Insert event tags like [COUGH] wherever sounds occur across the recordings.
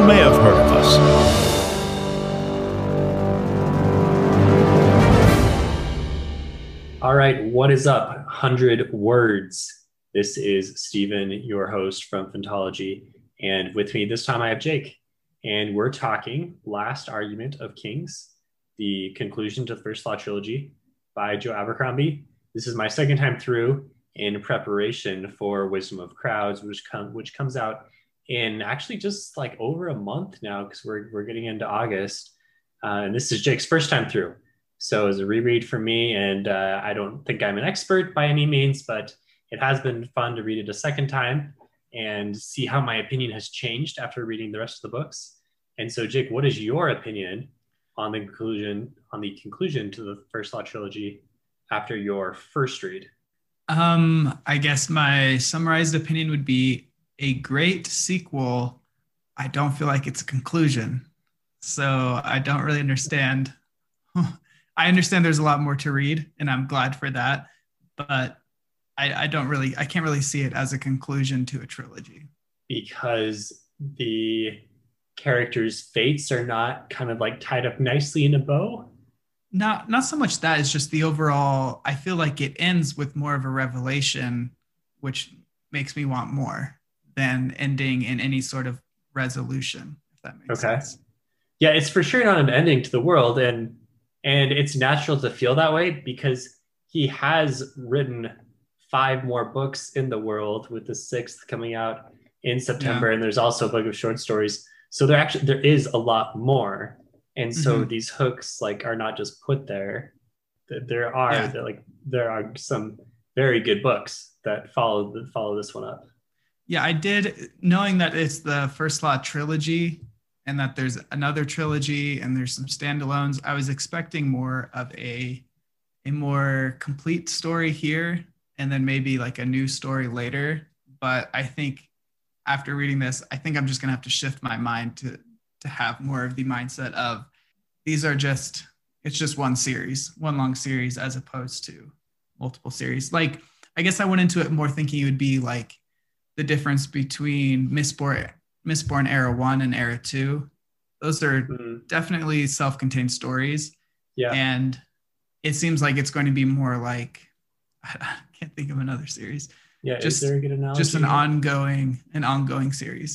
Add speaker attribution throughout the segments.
Speaker 1: You may have heard of us.
Speaker 2: All right, what is up? 100 words. This is Stephen, your host from Phantology. And with me this time I have Jake. And we're talking Last Argument of Kings, the conclusion to the First Law trilogy by Joe Abercrombie. This is my second time through in preparation for Wisdom of Crowds, which, com- which comes out in actually just like over a month now because we're, we're getting into August. Uh, and this is Jake's first time through. So it's a reread for me. And uh, I don't think I'm an expert by any means, but it has been fun to read it a second time and see how my opinion has changed after reading the rest of the books. And so, Jake, what is your opinion on the conclusion on the conclusion to the First Law trilogy after your first read?
Speaker 3: Um, I guess my summarized opinion would be a great sequel. I don't feel like it's a conclusion. So I don't really understand. [LAUGHS] I understand there's a lot more to read, and I'm glad for that. But I, I don't really, I can't really see it as a conclusion to a trilogy.
Speaker 2: Because the characters' fates are not kind of like tied up nicely in a bow.
Speaker 3: Not, not so much that. It's just the overall. I feel like it ends with more of a revelation, which makes me want more than ending in any sort of resolution. If that makes
Speaker 2: Okay.
Speaker 3: sense.
Speaker 2: yeah it's for sure not an ending to the world and and it's natural to feel that way because he has written five more books in the world with the sixth coming out in september and there's also a book of short stories so there actually there is a lot more and so
Speaker 3: Mhm.
Speaker 2: these hooks like are not just put there there are
Speaker 3: Yeah.
Speaker 2: like there are some very good books that follow that follow this one up
Speaker 3: Yeah, I did knowing that it's the first law trilogy and that there's another trilogy and there's some standalones. I was expecting more of a a more complete story here and then maybe like a new story later. But I think after reading this, I think I'm just gonna have to shift my mind to to have more of the mindset of these are just it's just one series, one long series as opposed to multiple series. Like I guess I went into it more thinking it would be like the difference between Mistborn, Mistborn Era 1 and Era 2. Those are
Speaker 2: Mhm.
Speaker 3: definitely self contained stories.
Speaker 2: yeah
Speaker 3: And it seems like it's going to be more like, [LAUGHS] I can't think of another series,
Speaker 2: yeah
Speaker 3: just-
Speaker 2: is there a good analogy
Speaker 3: just an ongoing, an ongoing series.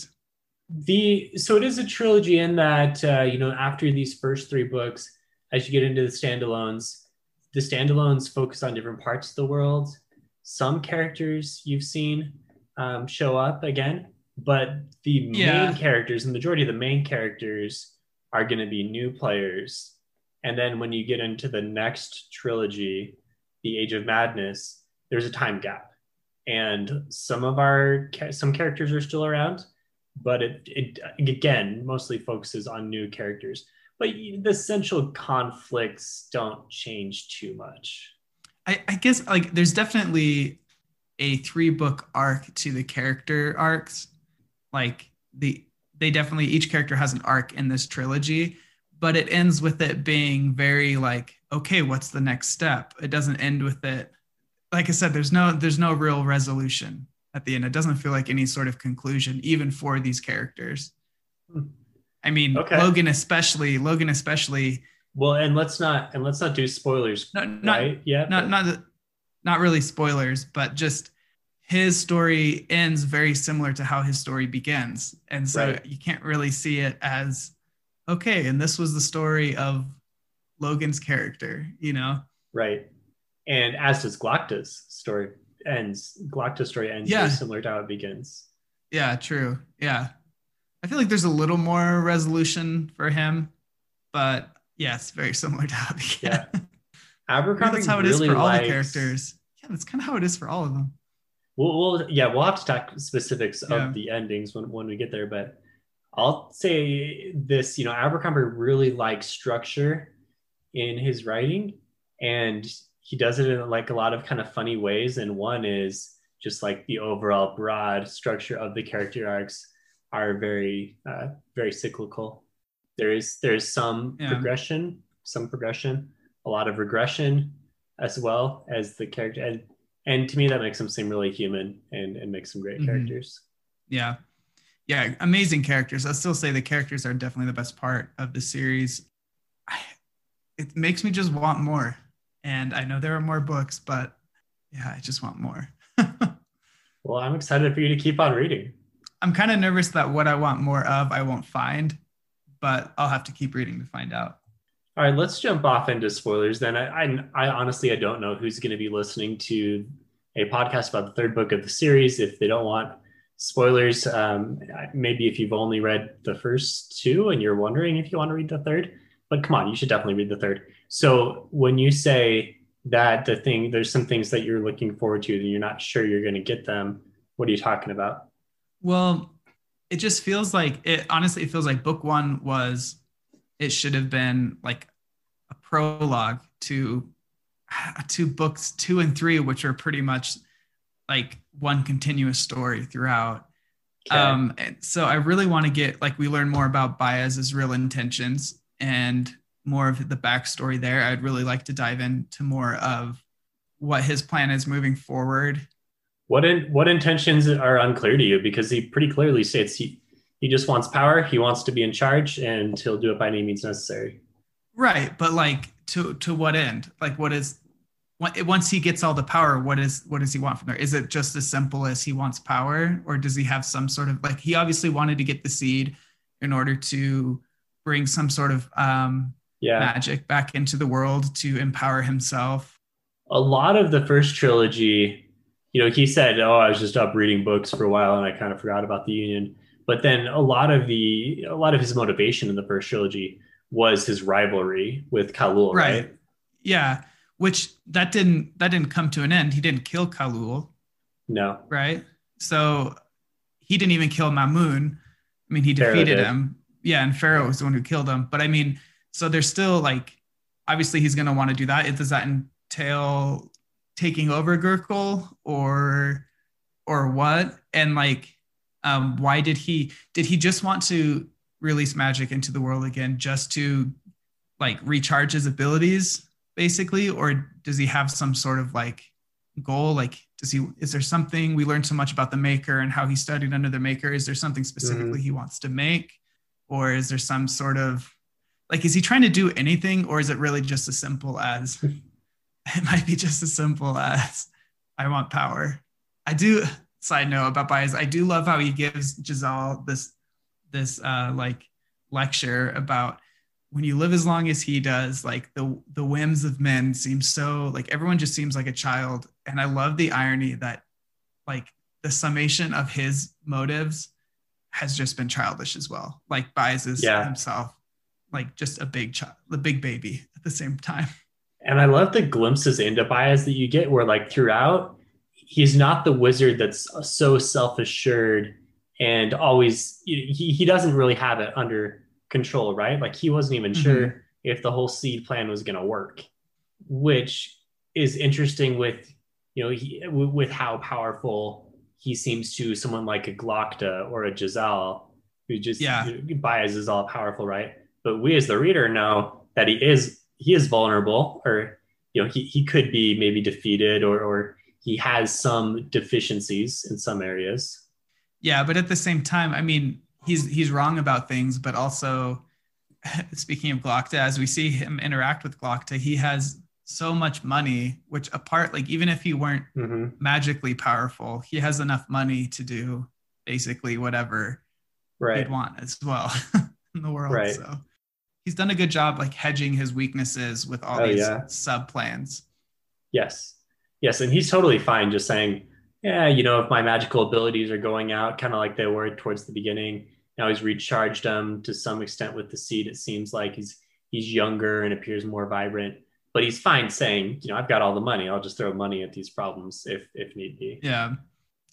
Speaker 2: the so it is a trilogy in that uh, you know after these first three books as you get into the standalones the standalones focus on different parts of the world some characters you've seen um, show up again but the
Speaker 3: Yeah.
Speaker 2: main characters the majority of the main characters are going to be new players. And then when you get into the next trilogy the age of madness there's a time gap. And some of our some characters are still around but it, it again mostly focuses on new characters. But the essential conflicts don't change too much.
Speaker 3: I, I guess like there's definitely a three book arc to the character arcs. Like the they definitely each character has an arc in this trilogy, but it ends with it being very like, okay, what's the next step? It doesn't end with it. Like I said, there's no there's no real resolution at the end. It doesn't feel like any sort of conclusion, even for these characters.
Speaker 2: Hmm.
Speaker 3: I mean,
Speaker 2: Okay.
Speaker 3: Logan especially, Logan especially,
Speaker 2: well and let's not and let's not do spoilers
Speaker 3: no, not
Speaker 2: right yeah
Speaker 3: not not not really spoilers, but just his story ends very similar to how his story begins, and so
Speaker 2: Right.
Speaker 3: you can't really see it as okay. And this was the story of Logan's character, you know?
Speaker 2: right and as does Glocta's story ends Glocta's story ends
Speaker 3: Yeah.
Speaker 2: very similar to how it begins
Speaker 3: Yeah, true. Yeah, I feel like there's a little more resolution for him, but yes, very similar to how it began.
Speaker 2: Yeah. [LAUGHS] Abercrombie
Speaker 3: that's how it
Speaker 2: really
Speaker 3: is for all
Speaker 2: likes,
Speaker 3: the characters. yeah, that's kind of how it is for all of them.
Speaker 2: We'll, we'll yeah, we'll have to talk specifics
Speaker 3: Yeah.
Speaker 2: of the endings when, when we get there. But I'll say this, you know, Abercrombie really likes structure in his writing, and he does it in like a lot of kind of funny ways. And one is just like the overall broad structure of the character arcs are very uh, very cyclical. There is there's some
Speaker 3: Yeah.
Speaker 2: progression, some progression, a lot of regression as well as the character and and to me that makes them seem really human and, and makes some great
Speaker 3: Mhm.
Speaker 2: characters
Speaker 3: Yeah. Yeah, amazing characters. I'll still say the characters are definitely the best part of the series. I, it makes me just want more. And I know there are more books, but yeah, I just want more. [LAUGHS]
Speaker 2: well i'm excited for you to keep on reading
Speaker 3: I'm kind of nervous that what I want more of, I won't find, but I'll have to keep reading to find out.
Speaker 2: All right let's jump off into spoilers then. I i, I honestly i don't know who's going to be listening to a podcast about the third book of the series if they don't want spoilers. Um, maybe if you've only read the first two and you're wondering if you want to read the third but come on you should definitely read the third. So when you say that the thing there's some things that you're looking forward to and you're not sure you're going to get them what are you talking about?
Speaker 3: Well, it just feels like it honestly, it feels like book one was, it should have been like a prologue to to books two and three, which are pretty much like one continuous story throughout.
Speaker 2: Okay.
Speaker 3: Um, so I really want to get like we learn more about Bayaz's real intentions and more of the backstory there. I'd really like to dive into more of what his plan is moving forward.
Speaker 2: What in, what intentions are unclear to you? Because he pretty clearly states he he just wants power. He wants to be in charge, and he'll do it by any means necessary.
Speaker 3: Right, but like to to what end? Like what is what- once he gets all the power, what is what does he want from there? Is it just as simple as he wants power, or does he have some sort of like he obviously wanted to get the seed in order to bring some sort of um,
Speaker 2: Yeah,
Speaker 3: magic back into the world to empower himself?
Speaker 2: a lot of the first trilogy, you know, he said, "Oh, I was just up reading books for a while, and I kind of forgot about the Union." But then a lot of the a lot of his motivation in the first trilogy was his rivalry with Khalul, right?
Speaker 3: Yeah, which that didn't that didn't come to an end. He didn't kill Khalul.
Speaker 2: No,
Speaker 3: right? So he didn't even kill Mamun. I mean, he defeated him. Yeah, and Ferro was the one who killed him. But I mean, so there's still like, obviously he's going to want to do that. It, does that entail taking over Gurkhul or or what? And like, um, why did he did he just want to release magic into the world again just to like recharge his abilities basically? Or does he have some sort of like goal? Like does he is there something we learned so much about the maker and how he studied under the maker. Is there something specifically he wants to make? Or is there some sort of like is he trying to do anything? Or is it really just as simple as [LAUGHS] it might be just as simple as i want power. I do side note about Bayaz i do love how he gives Jezal this this uh like lecture about when you live as long as he does like the the whims of men seem so like everyone just seems like a child. And i love the irony that like the summation of his motives has just been childish as well. Like biases
Speaker 2: Yeah.
Speaker 3: himself like just a big child the big baby at the same time.
Speaker 2: And I love the glimpses into Bayaz that you get where like throughout, he's not the wizard that's so self-assured and always he, he doesn't really have it under control, right? Like he wasn't even
Speaker 3: Mhm.
Speaker 2: sure if the whole seed plan was going to work, which is interesting with you know he, with how powerful he seems to someone like a Glokta or a Jezal who just
Speaker 3: Yeah.
Speaker 2: Bayaz is all powerful, right? But we as the reader know that he is he is vulnerable or you know he, he could be maybe defeated or or he has some deficiencies in some areas
Speaker 3: yeah but at the same time i mean he's he's wrong about things but also [LAUGHS] speaking of Glokta, as we see him interact with Glokta, he has so much money, which apart, like even if he weren't
Speaker 2: hmm
Speaker 3: magically powerful, he has enough money to do basically whatever
Speaker 2: right
Speaker 3: he'd want as well [LAUGHS] in the world.
Speaker 2: Right.
Speaker 3: So he's done a good job like hedging his weaknesses with all
Speaker 2: Oh,
Speaker 3: these
Speaker 2: yeah.
Speaker 3: sub plans.
Speaker 2: yes yes and he's totally fine just saying yeah you know if my magical abilities are going out kind of like they were towards the beginning now he's recharged them to some extent with the seed it seems like he's he's younger and appears more vibrant but he's fine saying, you know, I've got all the money. I'll just throw money at these problems if if need be.
Speaker 3: Yeah.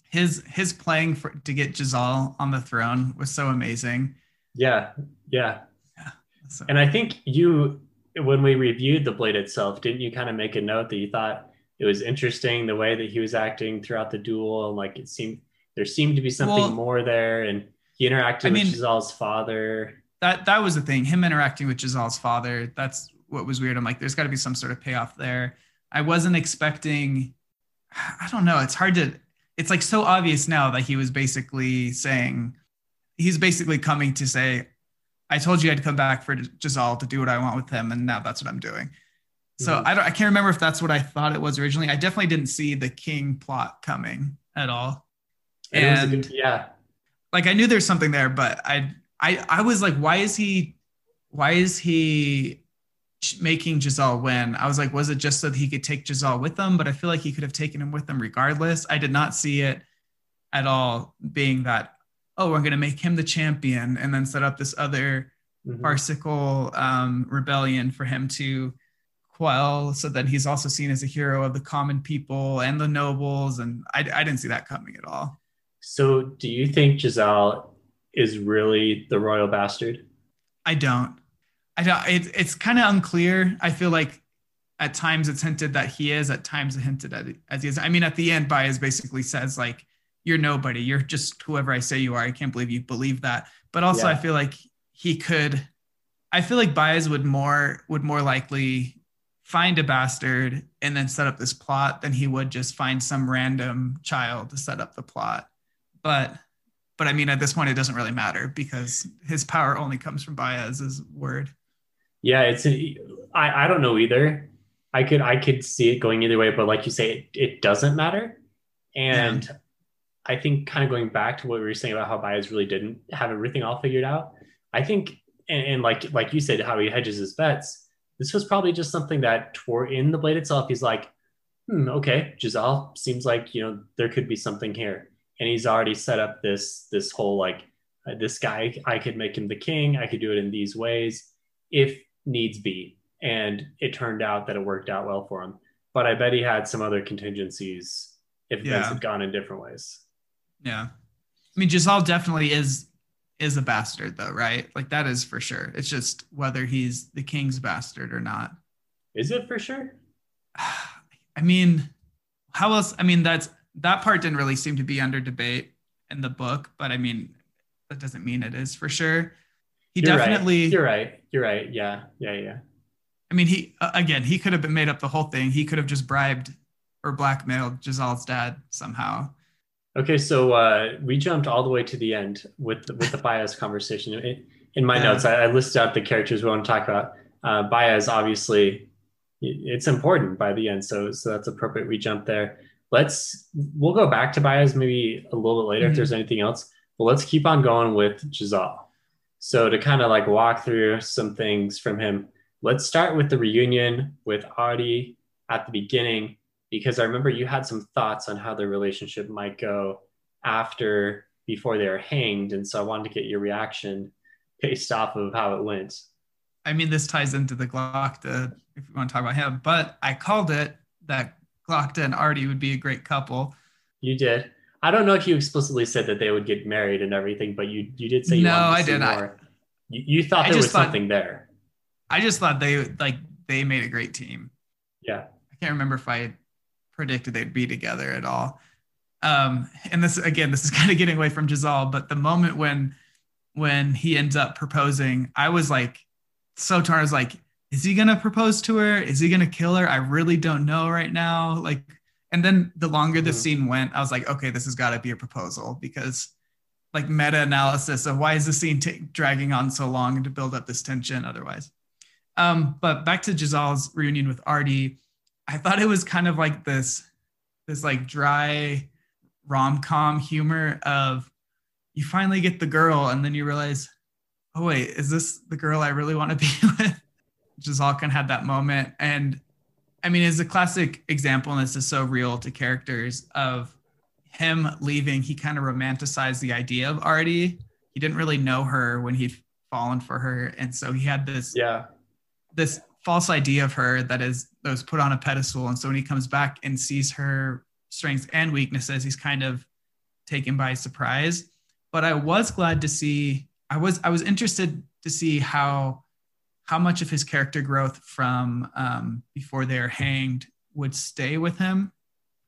Speaker 3: His his playing for to get Jezal on the throne was so amazing.
Speaker 2: Yeah, yeah.
Speaker 3: Yeah. So,
Speaker 2: And I think you, when we reviewed the blade itself, didn't you kind of make a note that you thought it was interesting the way that he was acting throughout the duel, and like it seemed there seemed to be something
Speaker 3: Well-
Speaker 2: more there, and he interacted
Speaker 3: I mean-
Speaker 2: with Jezal's father.
Speaker 3: that that was the thing. Him interacting with Jezal's father. That's what was weird. I'm like, there's got to be some sort of payoff there. I wasn't expecting. I don't know. It's hard to. It's like so obvious now that he was basically saying, he's basically coming to say, I told you I'd come back for Jezal to do what I want with him, and now that's what I'm doing. So
Speaker 2: Mhm.
Speaker 3: I don't. I can't remember if that's what I thought it was originally. I definitely didn't see the king plot coming at all.
Speaker 2: And, it was a
Speaker 3: And-
Speaker 2: good, yeah,
Speaker 3: like I knew there's something there, but I I I was like, why is he why is he making Jezal win? I was like, was it just so that he could take Jezal with him? But I feel like he could have taken him with him regardless. I did not see it at all being that, oh, we're gonna make him the champion and then set up this other
Speaker 2: Mhm.
Speaker 3: farcical um, rebellion for him to quell so then he's also seen as a hero of the common people and the nobles and I, I didn't see that coming at all
Speaker 2: So, do you think Jezal is really the royal bastard?
Speaker 3: I don't. I don't. It, it's kind of unclear. I feel like at times it's hinted that he is. At times it hinted at as he is. I mean, at the end, Bayaz basically says like, "You're nobody. You're just whoever I say you are." I can't believe you believe that. But also, I feel like he could. I feel like Bayaz would more would more likely find a bastard and then set up this plot than he would just find some random child to set up the plot. But but I mean, at this point, it doesn't really matter because his power only comes from Bayaz's word.
Speaker 2: Yeah, it's I, I don't know either. I could I could see it going either way, but like you say, it, it doesn't matter. And I think kind of going back to what we were saying about how Bayaz really didn't have everything all figured out. I think and, and like like you said, how he hedges his bets. This was probably just something that tore in the blade itself, he's like, hmm, okay, Jezal seems like you know there could be something here, and he's already set up this this whole like uh, this guy. I could make him the king. I could do it in these ways if needs be. And it turned out that it worked out well for him. But I bet he had some other contingencies if things
Speaker 3: Yeah.
Speaker 2: had gone in different ways.
Speaker 3: Yeah. I mean, Giselle definitely is is a bastard though, right? Like that is for sure. It's just whether he's the king's bastard or not.
Speaker 2: Is it for sure? [SIGHS]
Speaker 3: I mean, how else? I mean, that's that part didn't really seem to be under debate in the book, but I mean, that doesn't mean it is for sure. He
Speaker 2: You're
Speaker 3: definitely
Speaker 2: Right. You're right. You're right. Yeah. Yeah. Yeah.
Speaker 3: I mean, he again, he could have been made up the whole thing. He could have just bribed or blackmailed Jezal's dad somehow.
Speaker 2: Okay, so uh, we jumped all the way to the end with the, with the Bayaz conversation. In, in my
Speaker 3: Yeah.
Speaker 2: notes, I, I listed out the characters we want to talk about. Uh, Bayaz, obviously, it's important by the end, so so that's appropriate. We jump there. Let's we'll go back to Bayaz maybe a little bit later
Speaker 3: Mhm.
Speaker 2: if there's anything else. But let's keep on going with Jezal. So to kind of like walk through some things from him, let's start with the reunion with Ardee at the beginning because I remember you had some thoughts on how their relationship might go after before they were hanged, and so I wanted to get your reaction based off of how it went.
Speaker 3: I mean, this ties into the Glokta if you want to talk about him, but I called it that Glokta and Ardee would be a great couple.
Speaker 2: You did. I don't know if you explicitly said that they would get married and everything, but you you did say you
Speaker 3: No,
Speaker 2: wanted to
Speaker 3: I did. I-
Speaker 2: more. You, you thought
Speaker 3: I
Speaker 2: there was
Speaker 3: thought-
Speaker 2: something there.
Speaker 3: I just thought they like they made a great team.
Speaker 2: Yeah.
Speaker 3: I can't remember if I predicted they'd be together at all. Um, and this again, this is [LAUGHS] kind of getting away from Jezal, but the moment when when he ends up proposing, I was like so torn. I was like, is he gonna propose to her? Is he gonna kill her? I really don't know right now. Like, and then the longer the
Speaker 2: Mhm.
Speaker 3: scene went, I was like, okay, this has got to be a proposal because like meta analysis of why is the scene ta- dragging on so long and to build up this tension otherwise. Um, but back to Jezal's reunion with Ardee, I thought it was kind of like this, this like dry rom-com humor of you finally get the girl and then you realize, oh wait, is this the girl I really want to be [LAUGHS] with? Jezal kind of had that moment. And I mean, it's a classic example, and this is so real to characters of him leaving. He kind of romanticized the idea of Ardee. He didn't really know her when he'd fallen for her. And so he had this
Speaker 2: Yeah.
Speaker 3: this false idea of her that is that was put on a pedestal. And so when he comes back and sees her strengths and weaknesses, he's kind of taken by surprise. But I was glad to see. I was I was interested to see how how much of his character growth from um, before they're hanged would stay with him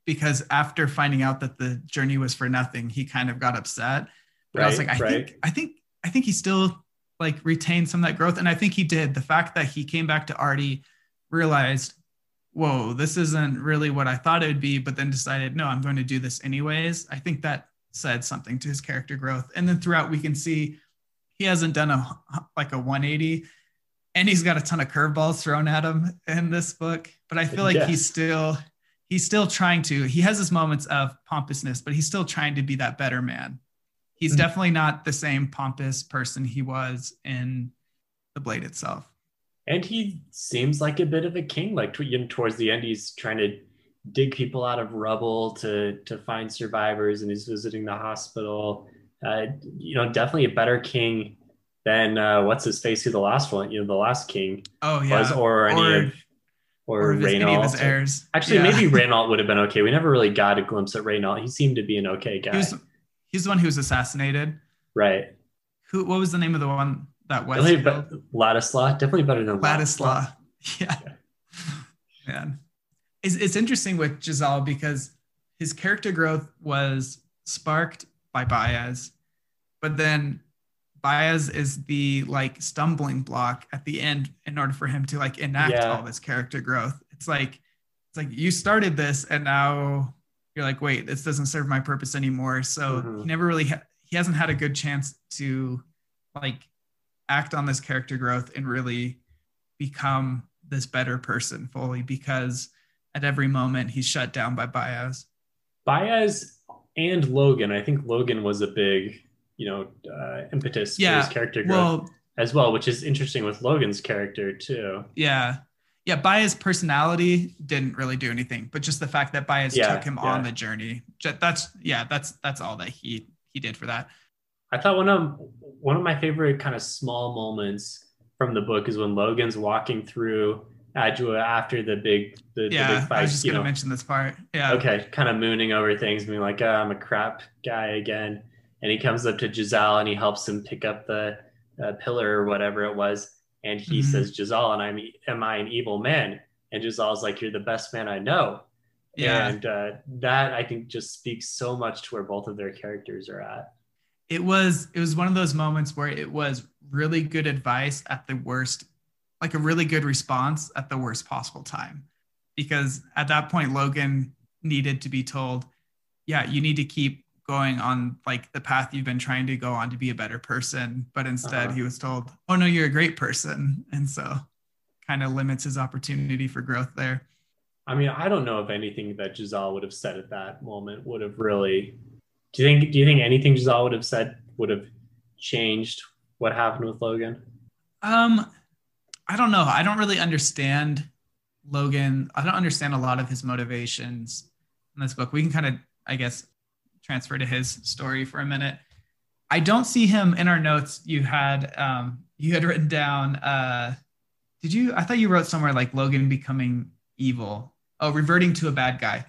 Speaker 3: because after finding out that the journey was for nothing he kind of got upset but right, i was like i right. think i think i think he still like retain some of that growth and i think he did the fact that he came back to ardee realized whoa this isn't really what i thought it would be but then decided no i'm going to do this anyways i think that said something to his character growth and then throughout we can see he hasn't done a like a 180 and he's got a ton of curveballs thrown at him in this book. But I feel like yes. he's still he's still trying to. He has his moments of pompousness, but he's still trying to be that better man. He's mm-hmm. definitely not the same pompous person he was in the Blade itself.
Speaker 2: And he seems like a bit of a king. Like towards the end, he's trying to dig people out of rubble to to find survivors, and he's visiting the hospital. Uh, you know, definitely a better king than uh, what's his face? Who the last one? You know, the last king.
Speaker 3: Oh yeah.
Speaker 2: Was, or any or, of or, or any of his heirs. Actually, yeah. maybe [LAUGHS] Raynault would have been okay. We never really got a glimpse at Raynault. He seemed to be an okay guy.
Speaker 3: He was, he's the one who was assassinated.
Speaker 2: Right.
Speaker 3: Who? What was the name of the one that was?
Speaker 2: Definitely, Ladisla. Definitely better than
Speaker 3: Ladisla. Yeah. [LAUGHS] yeah. Man, it's it's interesting with Jezal because his character growth was sparked by Bayaz, but then Bayaz is the like stumbling block at the end in order for him to like enact yeah. all this character growth. It's like it's like you started this and now you're like, wait, this doesn't serve my purpose anymore. So mm-hmm. he never really ha- he hasn't had a good chance to like act on this character growth and really become this better person fully because at every moment he's shut down by Bayaz.
Speaker 2: Bayaz and Logan. I think Logan was a big you know uh, impetus yeah, for his character growth well, as well, which is interesting with Logan's character too.
Speaker 3: Yeah, yeah. Bayaz personality didn't really do anything, but just the fact that Bayaz yeah, took him yeah. on the journey. That's yeah, that's that's all that he he did for that.
Speaker 2: I thought one of one of my favorite kind of small moments from the book is when Logan's walking through Adua after the big the,
Speaker 3: yeah,
Speaker 2: the big fight. I
Speaker 3: was just gonna know. mention this part. Yeah.
Speaker 2: Okay, kind of mooning over things, being like, oh, I'm a crap guy again and he comes up to Jezal and he helps him pick up the uh, pillar or whatever it was. And he mm-hmm. says, Jezal, and I'm, am I an evil man? And Jezal's like, you're the best man I know. Yeah. And uh, that I think just speaks so much to where both of their characters are at.
Speaker 3: It was, it was one of those moments where it was really good advice at the worst, like a really good response at the worst possible time. Because at that point, Logan needed to be told, yeah, you need to keep going on like the path you've been trying to go on to be a better person but instead uh-huh. he was told oh no you're a great person. And so kind of limits his opportunity for growth there.
Speaker 2: I mean i don't know if anything that Jezal would have said at that moment would have really do you think do you think anything Jezal would have said would have changed what happened with logan?
Speaker 3: Um i don't know. I don't really understand logan. I don't understand a lot of his motivations in this book. We can kind of i guess transfer to his story for a minute. I don't see him in our notes. You had um, you had written down. Uh, did you? I thought you wrote somewhere like Logan becoming evil. Oh, reverting to a bad guy.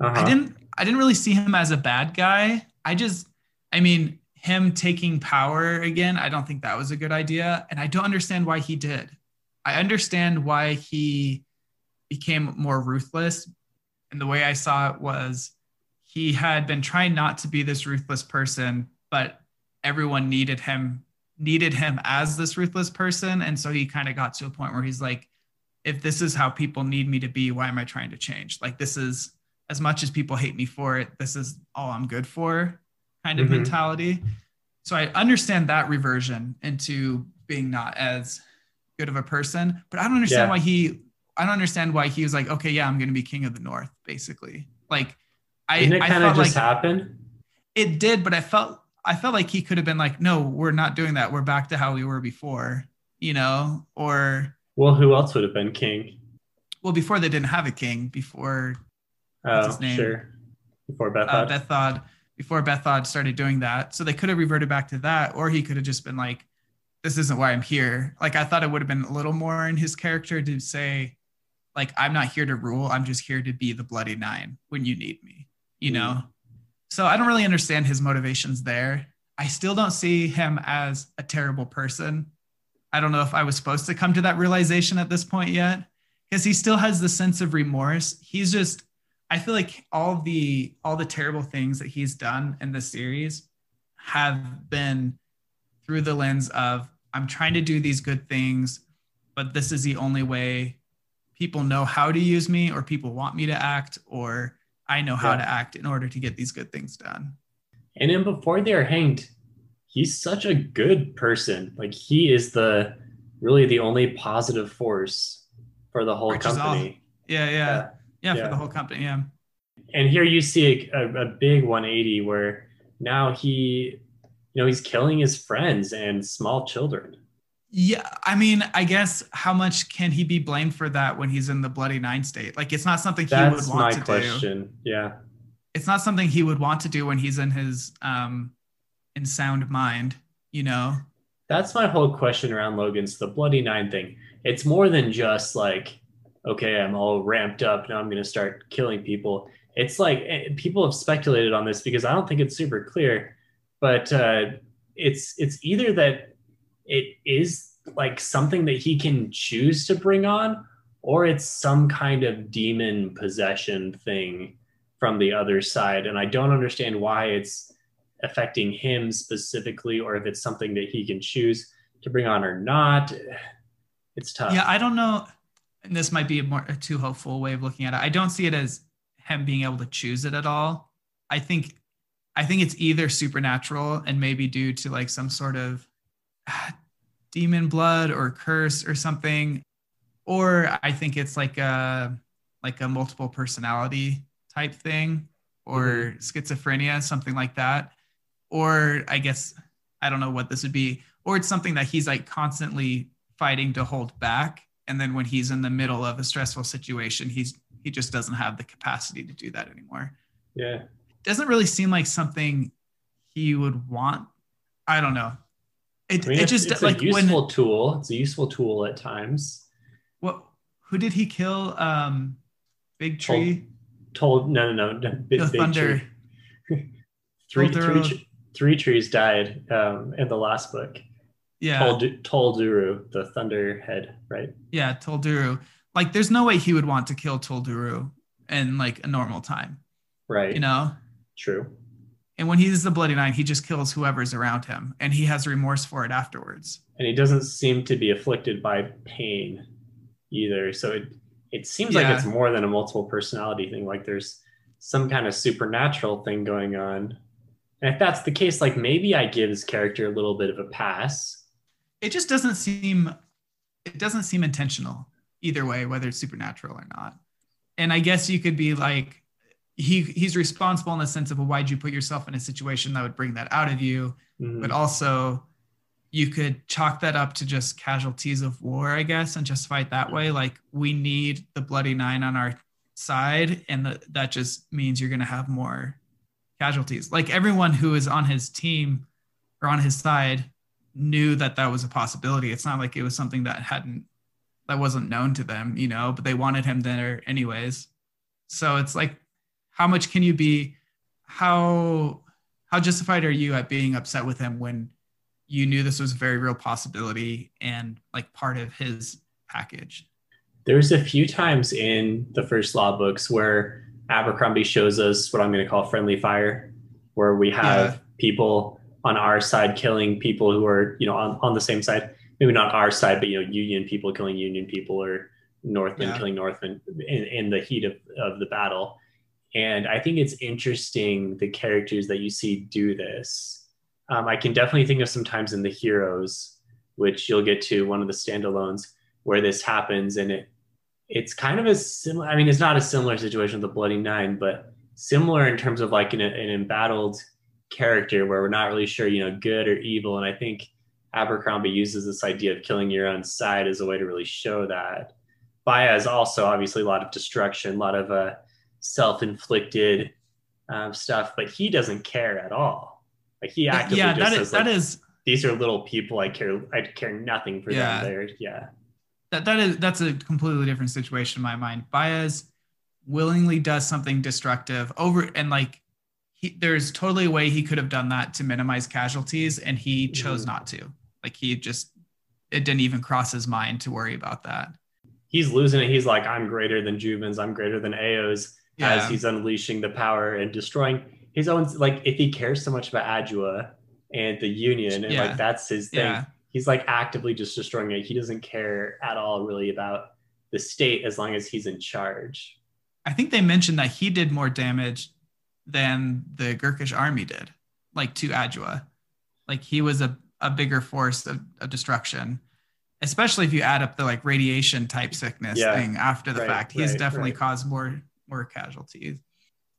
Speaker 3: Uh-huh. I didn't. I didn't really see him as a bad guy. I just. I mean, him taking power again. I don't think that was a good idea, and I don't understand why he did. I understand why he became more ruthless, and the way I saw it was he had been trying not to be this ruthless person, but everyone needed him needed him as this ruthless person and so he kind of got to a point where he's like if this is how people need me to be why am i trying to change like this is as much as people hate me for it this is all i'm good for kind of mm-hmm. mentality so i understand that reversion into being not as good of a person but i don't understand yeah. why he i don't understand why he was like okay yeah i'm going to be king of the north basically like
Speaker 2: I, Didn't it kind of just like happen?
Speaker 3: It did, but I felt I felt like he could have been like, no, we're not doing that. We're back to how we were before, you know, or
Speaker 2: well, who else would have been king?
Speaker 3: Well, before they didn't have a king. Before
Speaker 2: oh, his name? sure. Before Bethod. Uh,
Speaker 3: Bethod. Before Bethod started doing that, so they could have reverted back to that, or he could have just been like, this isn't why I'm here. Like I thought it would have been a little more in his character to say, like, I'm not here to rule. I'm just here to be the bloody nine when you need me, you know? Mm-hmm. So I don't really understand his motivations there. I still don't see him as a terrible person. I don't know if I was supposed to come to that realization at this point yet, because he still has the sense of remorse. He's just, I feel like all the all the terrible things that he's done in the series have been through the lens of I'm trying to do these good things, but this is the only way people know how to use me or people want me to act or I know how
Speaker 2: Yeah.
Speaker 3: to act in order to get these good things done.
Speaker 2: And then before they're hanged, he's such a good person. Like he is the really the only positive force for the whole
Speaker 3: Which
Speaker 2: company.
Speaker 3: Yeah, yeah. Yeah,
Speaker 2: Yeah.
Speaker 3: for the whole company. Yeah.
Speaker 2: And here you see a, a, a big 180 where now he, you know, he's killing his friends and small children.
Speaker 3: Yeah, I mean, I guess how much can he be blamed for that when he's in the bloody nine state? Like, it's not something he
Speaker 2: That's
Speaker 3: would want to do.
Speaker 2: question. Yeah.
Speaker 3: It's not something he would want to do when he's in his um, in sound mind. You know?
Speaker 2: That's my whole question around Logan's the Bloody Nine thing. It's more than just like, okay, I'm all ramped up. Now I'm going to start killing people. It's like eh, people have speculated on this because I don't think it's super clear, but uh, it's it's either that it is like something that he can choose to bring on, or it's some kind of demon possession thing from the other side. And I don't understand why it's affecting him specifically or if it's something that he can choose to bring on or not it's tough
Speaker 3: Yeah, I don't know. And this might be a more a too hopeful way of looking at it. I don't see it as him being able to choose it at all. I think, I think it's either supernatural and maybe due to like some sort of [SIGHS] demon blood or curse or something, or I think it's like a like a multiple personality type thing or mm-hmm. schizophrenia, something like that. Or I guess I don't know what this would be, or it's something that he's like constantly fighting to hold back. And then when he's in the middle of a stressful situation he's he just doesn't have the capacity to do that anymore.
Speaker 2: Yeah.
Speaker 3: Doesn't really seem like something he would want. I don't know it,
Speaker 2: I mean,
Speaker 3: it just
Speaker 2: it's
Speaker 3: like
Speaker 2: a useful
Speaker 3: when
Speaker 2: tool. It's a useful tool at times.
Speaker 3: What who did he kill? Um big tree?
Speaker 2: told no no no, no big,
Speaker 3: the
Speaker 2: big
Speaker 3: thunder.
Speaker 2: Tree. [LAUGHS] three,
Speaker 3: Told
Speaker 2: three, three trees died um, in the last book.
Speaker 3: Yeah.
Speaker 2: Tol- Tul Duru, the thunderhead right?
Speaker 3: Yeah tul duru like there's no way he would want to kill tul duru in like a normal time.
Speaker 2: Right.
Speaker 3: You know?
Speaker 2: True
Speaker 3: and when he's the bloody nine he just kills whoever's around him and he has remorse for it afterwards.
Speaker 2: And he doesn't seem to be afflicted by pain either. So it it seems like it's more than a multiple personality thing like there's some kind of supernatural thing going on. And if that's the case like maybe i give his character a little bit of a pass.
Speaker 3: It just doesn't seem it doesn't seem intentional either way whether it's supernatural or not. And i guess you could be like he he's responsible in the sense of well, why'd you put yourself in a situation that would bring that out of you?
Speaker 2: Mhm.
Speaker 3: but also you could chalk that up to just casualties of war i guess and justify it that way. Like we need the bloody nine on our side and the, that just means you're going to have more casualties. Like everyone who is on his team or on his side knew that that was a possibility. It's not like it was something that hadn't that wasn't known to them you know but they wanted him there anyways. So it's like how much can you be how how justified are you at being upset with him when you knew this was a very real possibility and like part of his package
Speaker 2: There's a few times in the first law books where Abercrombie shows us what I'm going to call friendly fire, where we have
Speaker 3: Yeah.
Speaker 2: people on our side killing people who are, you know, on, on the same side. Maybe not our side, but, you know, Union people killing Union people or Northmen
Speaker 3: Yeah.
Speaker 2: killing Northmen in, in the heat of, of the battle. And I think it's interesting the characters that you see do this. Um, I can definitely think of some times in the Heroes, which you'll get to one of the standalones, where this happens and it it's kind of a similar i mean it's not a similar situation with the bloody nine but similar in terms of like an, an embattled character where we're not really sure you know good or evil and i think abercrombie uses this idea of killing your own side as a way to really show that bayaz also obviously a lot of destruction a lot of uh, self-inflicted um, stuff but he doesn't care at all like he actively
Speaker 3: yeah
Speaker 2: just
Speaker 3: that is
Speaker 2: like,
Speaker 3: that is
Speaker 2: these are little people. I care. I care nothing for
Speaker 3: Yeah.
Speaker 2: them. They're yeah.
Speaker 3: that that is that's a completely different situation in my mind. Bayaz willingly does something destructive over and like he there's totally a way he could have done that to minimize casualties and he chose
Speaker 2: Mhm.
Speaker 3: not to. Like he just it didn't even cross his mind to worry about that.
Speaker 2: He's losing it. He's like, I'm greater than Juvens. I'm greater than Aos.
Speaker 3: Yeah.
Speaker 2: as he's unleashing the power and destroying his own like if he cares so much about Adua and the union and
Speaker 3: Yeah.
Speaker 2: like that's his thing
Speaker 3: Yeah.
Speaker 2: he's like actively just destroying it he doesn't care at all really about the state as long as he's in charge
Speaker 3: I think they mentioned that he did more damage than the Gurkish army did, like to Adua. Like he was a, a bigger force of, of destruction, especially if you add up the like radiation type sickness
Speaker 2: Yeah.
Speaker 3: thing after the
Speaker 2: Right,
Speaker 3: fact. He's
Speaker 2: right,
Speaker 3: definitely
Speaker 2: right.
Speaker 3: caused more more casualties.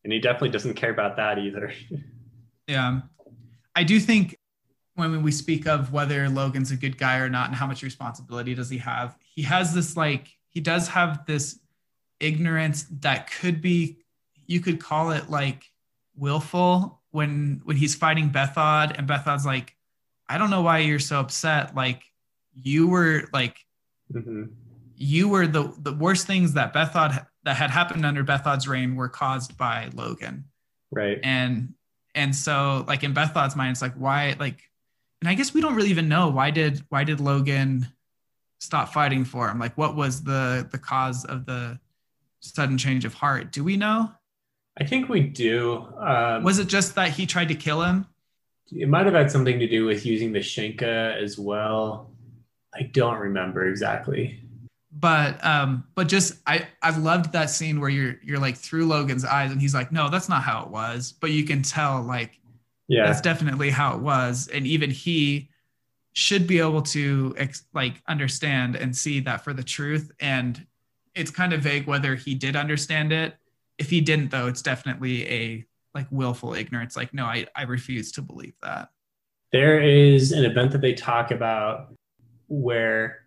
Speaker 2: and he definitely doesn't care about that either [LAUGHS]
Speaker 3: Yeah. I do think when we speak of whether Logan's a good guy or not and how much responsibility does he have, he has this like, he does have this ignorance that could be, you could call it like willful when when he's fighting Bethod and Bethod's like, I don't know why you're so upset. Like you were like
Speaker 2: Mhm.
Speaker 3: you were the the worst things that Bethod that had happened under Bethod's reign were caused by Logan
Speaker 2: right
Speaker 3: and and so like in Bethod's mind, it's like why like, and I guess we don't really even know why did why did Logan stop fighting for him? Like what was the the cause of the sudden change of heart? Do we know?
Speaker 2: i think we do um,
Speaker 3: Was it just that he tried to kill him?
Speaker 2: it might have had something to do with using the Shanka as well i don't remember exactly
Speaker 3: But um, but just I I loved that scene where you're you're like through Logan's eyes and he's like, no, that's not how it was. But you can tell like
Speaker 2: yeah.
Speaker 3: that's definitely how it was. And even he should be able to ex- like understand and see that for the truth. And it's kind of vague whether he did understand it. If he didn't though it's definitely a like willful ignorance. Like no i, I refuse to believe that.
Speaker 2: There is an event that they talk about where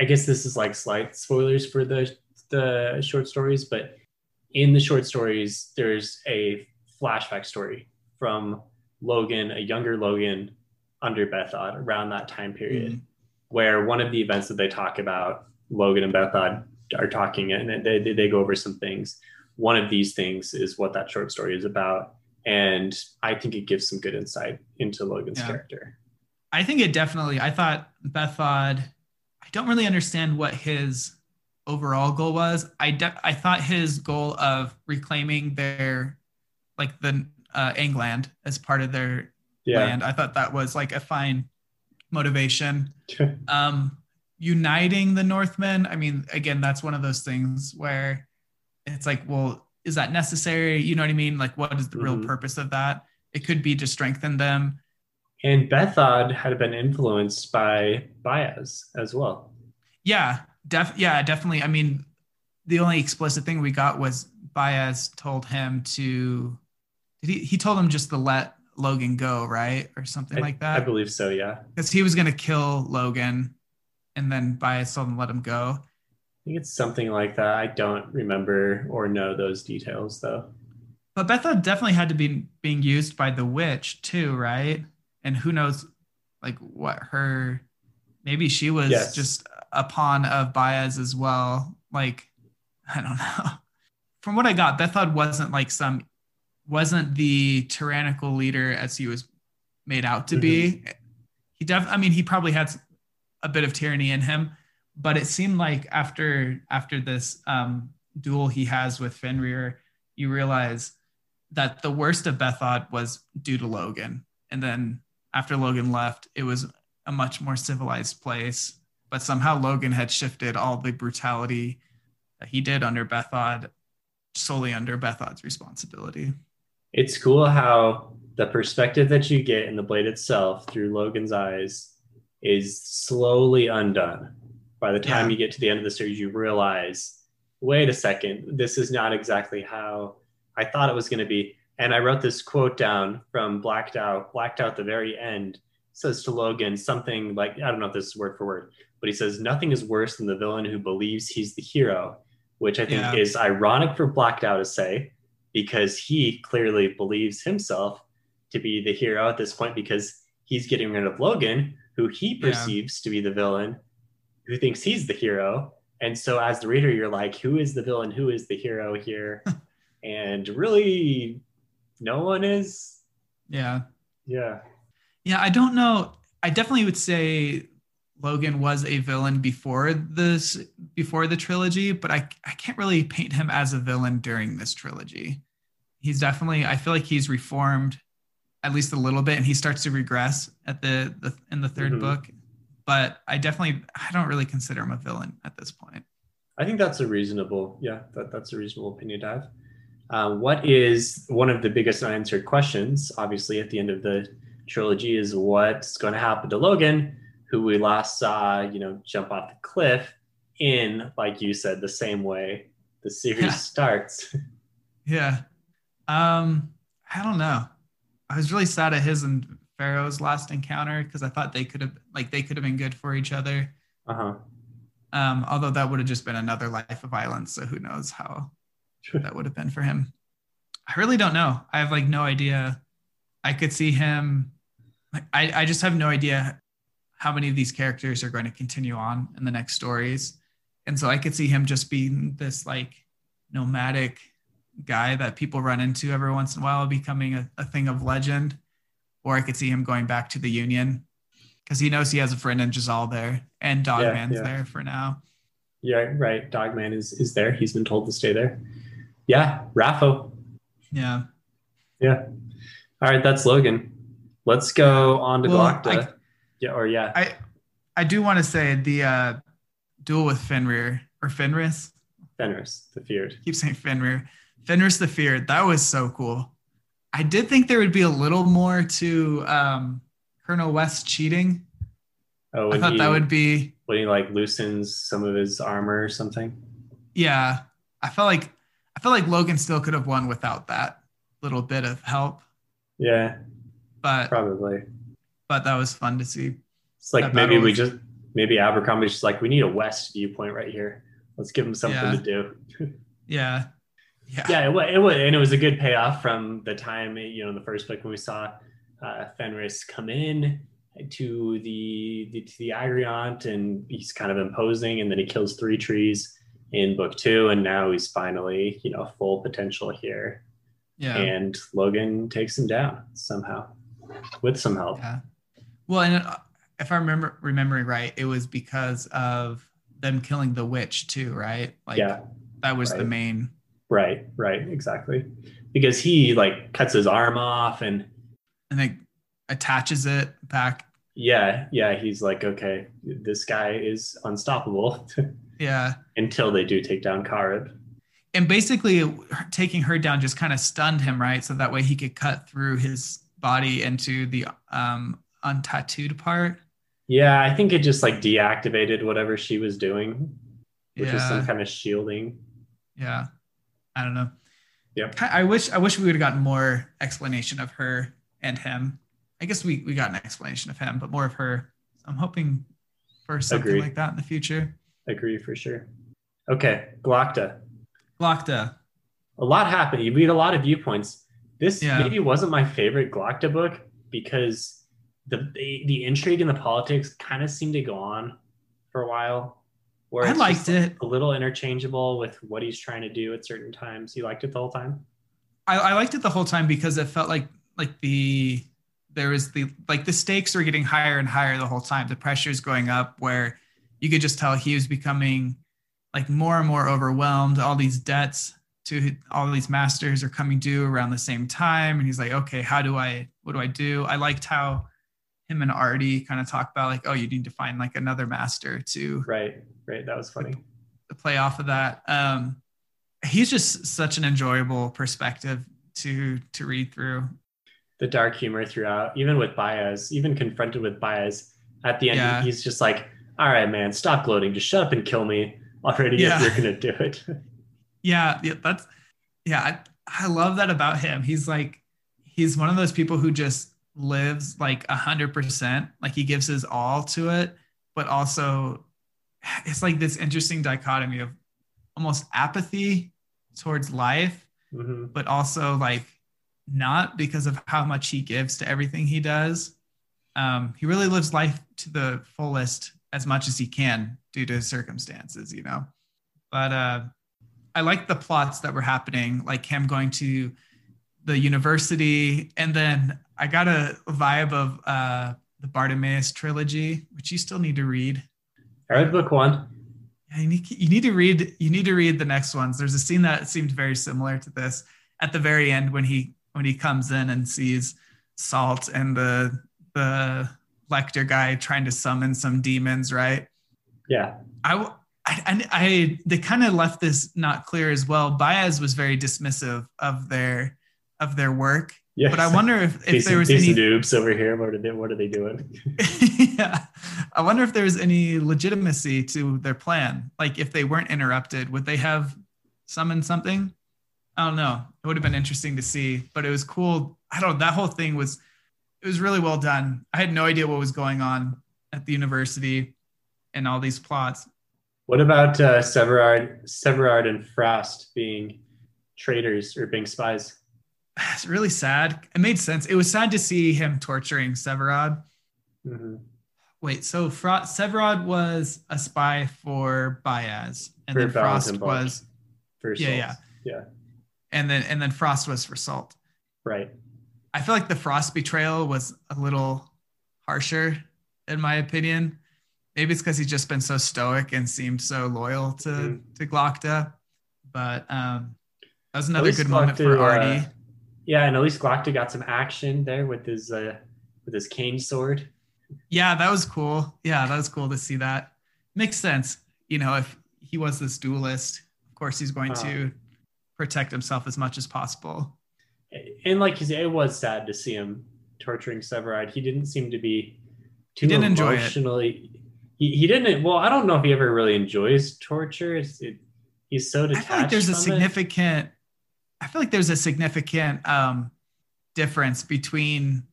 Speaker 2: I, guess this is like slight spoilers for the the short stories, but in the short stories, there's a flashback story from Logan, a younger Logan under Bethod around that time period,
Speaker 3: Mhm.
Speaker 2: where one of the events that they talk about, Logan and Bethod are talking and they, they, they go over some things. One of these things is what that short story is about. And I think it gives some good insight into Logan's
Speaker 3: Yeah.
Speaker 2: character.
Speaker 3: i think it definitely i thought bethod i don't really understand what his overall goal was i de- i thought his goal of reclaiming their like the uh, Angland as part of their
Speaker 2: Yeah.
Speaker 3: land. I thought that was like a fine motivation. [LAUGHS] Um, uniting the Northmen. I mean, again, that's one of those things where it's like, well, is that necessary? You know what I mean? Like, what is the real
Speaker 2: Mhm.
Speaker 3: purpose of that? It could be to strengthen them.
Speaker 2: And Bethod had been influenced by Bayaz as well.
Speaker 3: Yeah, def yeah, definitely. I mean, the only explicit thing we got was Bayaz told him to did he he told him just to let Logan go, right? Or something
Speaker 2: I,
Speaker 3: like that.
Speaker 2: I believe so, yeah.
Speaker 3: Because he was gonna kill Logan and then Bayaz told him to let him go.
Speaker 2: I think it's something like that. I don't remember or know those details though.
Speaker 3: But Bethod definitely had to be being used by the witch too, right? And who knows like what her maybe she was
Speaker 2: Yes.
Speaker 3: just a pawn of Bayaz as well. Like, [LAUGHS] I don't know. From what I got, Bethod wasn't like some wasn't the tyrannical leader as he was made out to be. He def I mean, he probably had a bit of tyranny in him, but it seemed like after after this um, duel he has with Fenris, you realize that the worst of Bethod was due to Logan. And then after Logan left, it was a much more civilized place. But somehow Logan had shifted all the brutality that he did under Bethod solely under Bethod's responsibility.
Speaker 2: It's cool how the perspective that you get in the blade itself through Logan's eyes is slowly undone. By the time
Speaker 3: Yeah.
Speaker 2: you get to the end of the series, you realize, wait a second, this is not exactly how I thought it was going to be. And I wrote this quote down from Black Dow. Black Dow, at the very end, says to Logan something like, I don't know if this is word for word, but he says, Nothing is worse than the villain who believes he's the hero, which I think
Speaker 3: Yeah.
Speaker 2: is ironic for Black Dow to say because he clearly believes himself to be the hero at this point because he's getting rid of Logan, who he
Speaker 3: Yeah.
Speaker 2: perceives to be the villain, who thinks he's the hero. And so, as the reader, you're like, who is the villain? Who is the hero here? [LAUGHS] and really, no one is.
Speaker 3: Yeah.
Speaker 2: Yeah.
Speaker 3: Yeah, I don't know. I definitely would say Logen was a villain before this before the trilogy, but I I can't really paint him as a villain during this trilogy. He's definitely I feel like he's reformed at least a little bit and he starts to regress at the, the in the 3rd
Speaker 2: Mhm.
Speaker 3: book. But I definitely I don't really consider him a villain at this point.
Speaker 2: I think that's a reasonable, yeah, that, that's a reasonable opinion to have. Uh, what is one of the biggest unanswered questions, obviously, at the end of the trilogy is what's going to happen to Logen, who we last saw, you know, jump off the cliff in, like you said, the same way the series
Speaker 3: Yeah.
Speaker 2: starts. [LAUGHS]
Speaker 3: Yeah. Um, I don't know. I was really sad at his and Ferro's last encounter because I thought they could have like they could have been good for each other.
Speaker 2: Uh huh.
Speaker 3: Um, although that would have just been another life of violence. So who knows how that would have been for him. I really don't know. I have like no idea. I could see him. like, I, I just have no idea how many of these characters are going to continue on in the next stories. And so I could see him just being this like nomadic guy that people run into every once in a while, becoming a, a thing of legend. Or I could see him going back to the Union because he knows he has a friend in Jezal there and Dogman's
Speaker 2: yeah.
Speaker 3: there for now.
Speaker 2: Yeah, right. Dogman is is there. He's been told to stay there. Yeah, RAFO.
Speaker 3: Yeah.
Speaker 2: Yeah. All right, that's Logen. Let's go on to
Speaker 3: Well,
Speaker 2: Glokta.
Speaker 3: I-
Speaker 2: yeah, or yeah.
Speaker 3: I I do want to say the uh, duel with Fenrir or Fenris.
Speaker 2: Fenris, the feared.
Speaker 3: Keep saying Fenrir. Fenris the Feared. That was so cool. I did think there would be a little more to um, Colonel West cheating.
Speaker 2: Oh,
Speaker 3: I thought
Speaker 2: he,
Speaker 3: that would be
Speaker 2: when he like loosens some of his armor or something.
Speaker 3: yeah. I felt like I feel like Logen still could have won without that little bit of help,
Speaker 2: Yeah,
Speaker 3: but
Speaker 2: probably.
Speaker 3: but that was fun to see.
Speaker 2: It's like
Speaker 3: That
Speaker 2: maybe we
Speaker 3: was-
Speaker 2: just maybe Abercrombie's just like we need a West viewpoint right here. Let's give him something
Speaker 3: Yeah.
Speaker 2: to do. [LAUGHS]
Speaker 3: Yeah. Yeah.
Speaker 2: Yeah, it, it was, and it was a good payoff from the time you know in the first book when we saw uh, Fenris come in to the, the to the Agriont and he's kind of imposing, and then he kills three trees in book two, and now he's finally you know full potential here,
Speaker 3: Yeah.
Speaker 2: and Logen takes him down somehow with some help.
Speaker 3: Yeah. Well, and uh, if I remember remembering right, it was because of them killing the witch too, right? Like
Speaker 2: Yeah.
Speaker 3: that was the main.
Speaker 2: Right, right, exactly. Because he like cuts his arm off and
Speaker 3: And it attaches it back.
Speaker 2: yeah, yeah, he's like, okay, this guy is unstoppable [LAUGHS]
Speaker 3: Yeah.
Speaker 2: until they do take down Caurib.
Speaker 3: And basically, taking her down just kind of stunned him, right? So that way he could cut through his body into the um, untattooed part.
Speaker 2: Yeah, I think it just like deactivated whatever she was doing, which is some kind of shielding.
Speaker 3: Yeah. I don't know.
Speaker 2: Yep.
Speaker 3: Ki- I wish I wish we would have gotten more explanation of her and him. I guess we, we got an explanation of him, but more of her. I'm hoping for something
Speaker 2: Agreed.
Speaker 3: like that in the future.
Speaker 2: Agree for sure. Okay, Glokta.
Speaker 3: Glokta.
Speaker 2: A lot happened. You read a lot of viewpoints. This
Speaker 3: Yeah.
Speaker 2: maybe wasn't my favorite Glokta book because the the, the intrigue and the politics kind of seemed to go on for a while. Where
Speaker 3: I liked it.
Speaker 2: a little interchangeable with what he's trying to do at certain times. You liked it the whole time?
Speaker 3: I, I liked it the whole time because it felt like like the there was the like the stakes were getting higher and higher the whole time. The pressure's going up where you could just tell he was becoming like more and more overwhelmed. All these debts to all these masters are coming due around the same time. And he's like, okay, how do I what do I do? I liked how him and Ardee kind of talk about like, oh, you need to find like another master to
Speaker 2: Right, right. That was funny.
Speaker 3: to play off of that. Um, he's just such an enjoyable perspective to to read through.
Speaker 2: The dark humor throughout, even with Bayaz, even confronted with Bayaz at the end,
Speaker 3: Yeah.
Speaker 2: he's just like, "All right, man, stop gloating. Just shut up and kill me already
Speaker 3: Yeah.
Speaker 2: if you're gonna do it." [LAUGHS]
Speaker 3: Yeah, yeah, that's yeah. I, I love that about him. He's like he's one of those people who just lives like a hundred percent. Like he gives his all to it, but also it's like this interesting dichotomy of almost apathy towards life,
Speaker 2: hmm
Speaker 3: but also like not because of how much he gives to everything he does. um, he really lives life to the fullest as much as he can due to his circumstances, you know. But uh, I like the plots that were happening, like him going to the university, and then I got a vibe of uh, the Bartimaeus trilogy, which you still need to read.
Speaker 2: I read book one.
Speaker 3: Yeah, you need, you need to read you need to read the next ones. There's a scene that seemed very similar to this at the very end when he when he comes in and sees Sult and the the lector guy trying to summon some demons, right?
Speaker 2: Yeah.
Speaker 3: I I, I they kind of left this not clear as well. Bayaz was very dismissive of their of their work.
Speaker 2: Yes.
Speaker 3: But I wonder if, if
Speaker 2: Decent,
Speaker 3: there was any
Speaker 2: noobs over here. What are they? What are they doing? [LAUGHS]
Speaker 3: yeah. I wonder if there was any legitimacy to their plan. Like if they weren't interrupted, would they have summoned something? I don't know. It would have been interesting to see, but it was cool. I don't know. That whole thing was it was really well done. I had no idea what was going on at the university and all these plots.
Speaker 2: What about uh, Severard, Severard and Frost being traitors or being spies? [SIGHS]
Speaker 3: It's really sad. It made sense. It was sad to see him torturing Severard.
Speaker 2: hmm
Speaker 3: Wait, so Fro- Severard was a spy for Bayaz, and
Speaker 2: For
Speaker 3: then Frost was,
Speaker 2: For
Speaker 3: Yeah,
Speaker 2: Sult.
Speaker 3: yeah.
Speaker 2: yeah.
Speaker 3: and then and then Frost was for Sult.
Speaker 2: Right.
Speaker 3: I feel like the Frost betrayal was a little harsher, in my opinion. Maybe it's because he's just been so stoic and seemed so loyal to
Speaker 2: Mhm.
Speaker 3: to Glokta. But um, that was another good moment
Speaker 2: Glokta,
Speaker 3: for Ardee.
Speaker 2: uh, Yeah, and at least Glokta got some action there with his uh, with his cane sword.
Speaker 3: yeah, that was cool. Yeah, that was cool to see that. Makes sense. You know, if he was this duelist, of course he's going
Speaker 2: Uh.
Speaker 3: to protect himself as much as possible.
Speaker 2: And like you said, it was sad to see him torturing Severard. He didn't seem to be too
Speaker 3: didn't enjoy it.
Speaker 2: emotionally. He, he didn't. Well, I don't know if he ever really enjoys torture. It's, it, he's so
Speaker 3: I
Speaker 2: detached.
Speaker 3: feel like there's a
Speaker 2: from it.
Speaker 3: significant I feel like there's a significant um difference between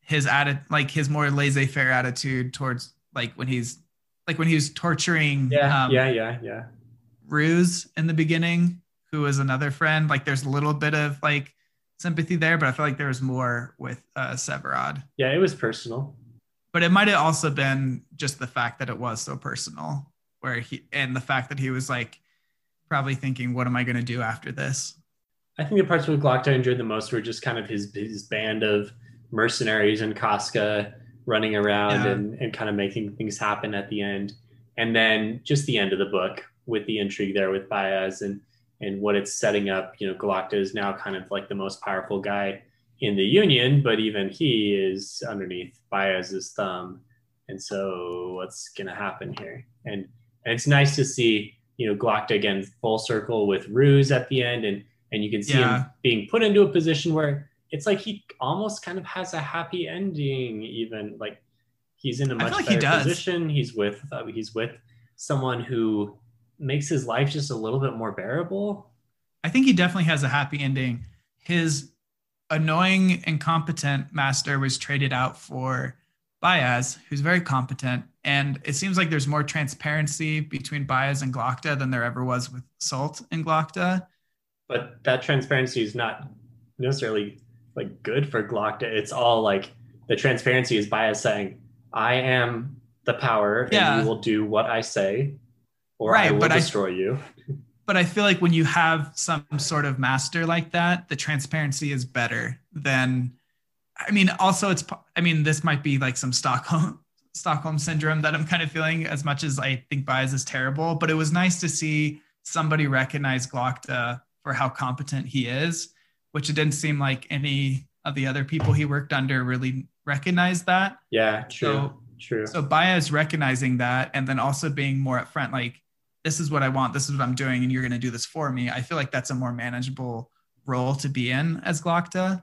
Speaker 3: his atti- like his more laissez-faire attitude towards like when he's like when he was torturing
Speaker 2: Yeah,
Speaker 3: um,
Speaker 2: yeah, yeah, yeah.
Speaker 3: Rews in the beginning, who was another friend. Like there's a little bit of like sympathy there, but I feel like there was more with uh Severard.
Speaker 2: Yeah, it was personal.
Speaker 3: But it might have also been just the fact that it was so personal, where he and the fact that he was like probably thinking, what am I gonna do after this?
Speaker 2: I think the parts with Glokta I enjoyed the most were just kind of his his band of mercenaries and Cosca running around
Speaker 3: Yeah.
Speaker 2: and, and kind of making things happen at the end. And then just the end of the book with the intrigue there with Bayaz and and what it's setting up. You know, Glokta is now kind of like the most powerful guy in the Union, but even he is underneath Bayaz's thumb. And so what's gonna happen here? And and it's nice to see, you know, Glokta again full circle with Rews at the end and and you can see
Speaker 3: Yeah.
Speaker 2: him being put into a position where it's like he almost kind of has a happy ending even like he's in a much
Speaker 3: he
Speaker 2: better
Speaker 3: does.
Speaker 2: position he's with uh, he's with someone who makes his life just a little bit more bearable
Speaker 3: I think he definitely has a happy ending. His annoying, incompetent master was traded out for Bayaz, who's very competent. And it seems like there's more transparency between Bayaz and Glokta than there ever was with Sult and Glokta.
Speaker 2: but that transparency is not necessarily like good for Glokta. It's all like the transparency is Bayaz saying, I am the power
Speaker 3: Yeah.
Speaker 2: and you will do what I say or I
Speaker 3: Right,
Speaker 2: will
Speaker 3: but I-
Speaker 2: destroy you.
Speaker 3: But I feel like when you have some sort of master like that, the transparency is better than. I mean, also it's. I mean, this might be like some Stockholm [LAUGHS] Stockholm syndrome that I'm kind of feeling. As much as I think Bayaz is terrible, but it was nice to see somebody recognize Glokta for how competent he is, which it didn't seem like any of the other people he worked under really recognized that.
Speaker 2: Yeah, true.
Speaker 3: So-
Speaker 2: true.
Speaker 3: So Bayaz recognizing that and then also being more upfront, like, this is what I want, this is what I'm doing, and you're gonna do this for me. I feel like that's a more manageable role to be in as Glokta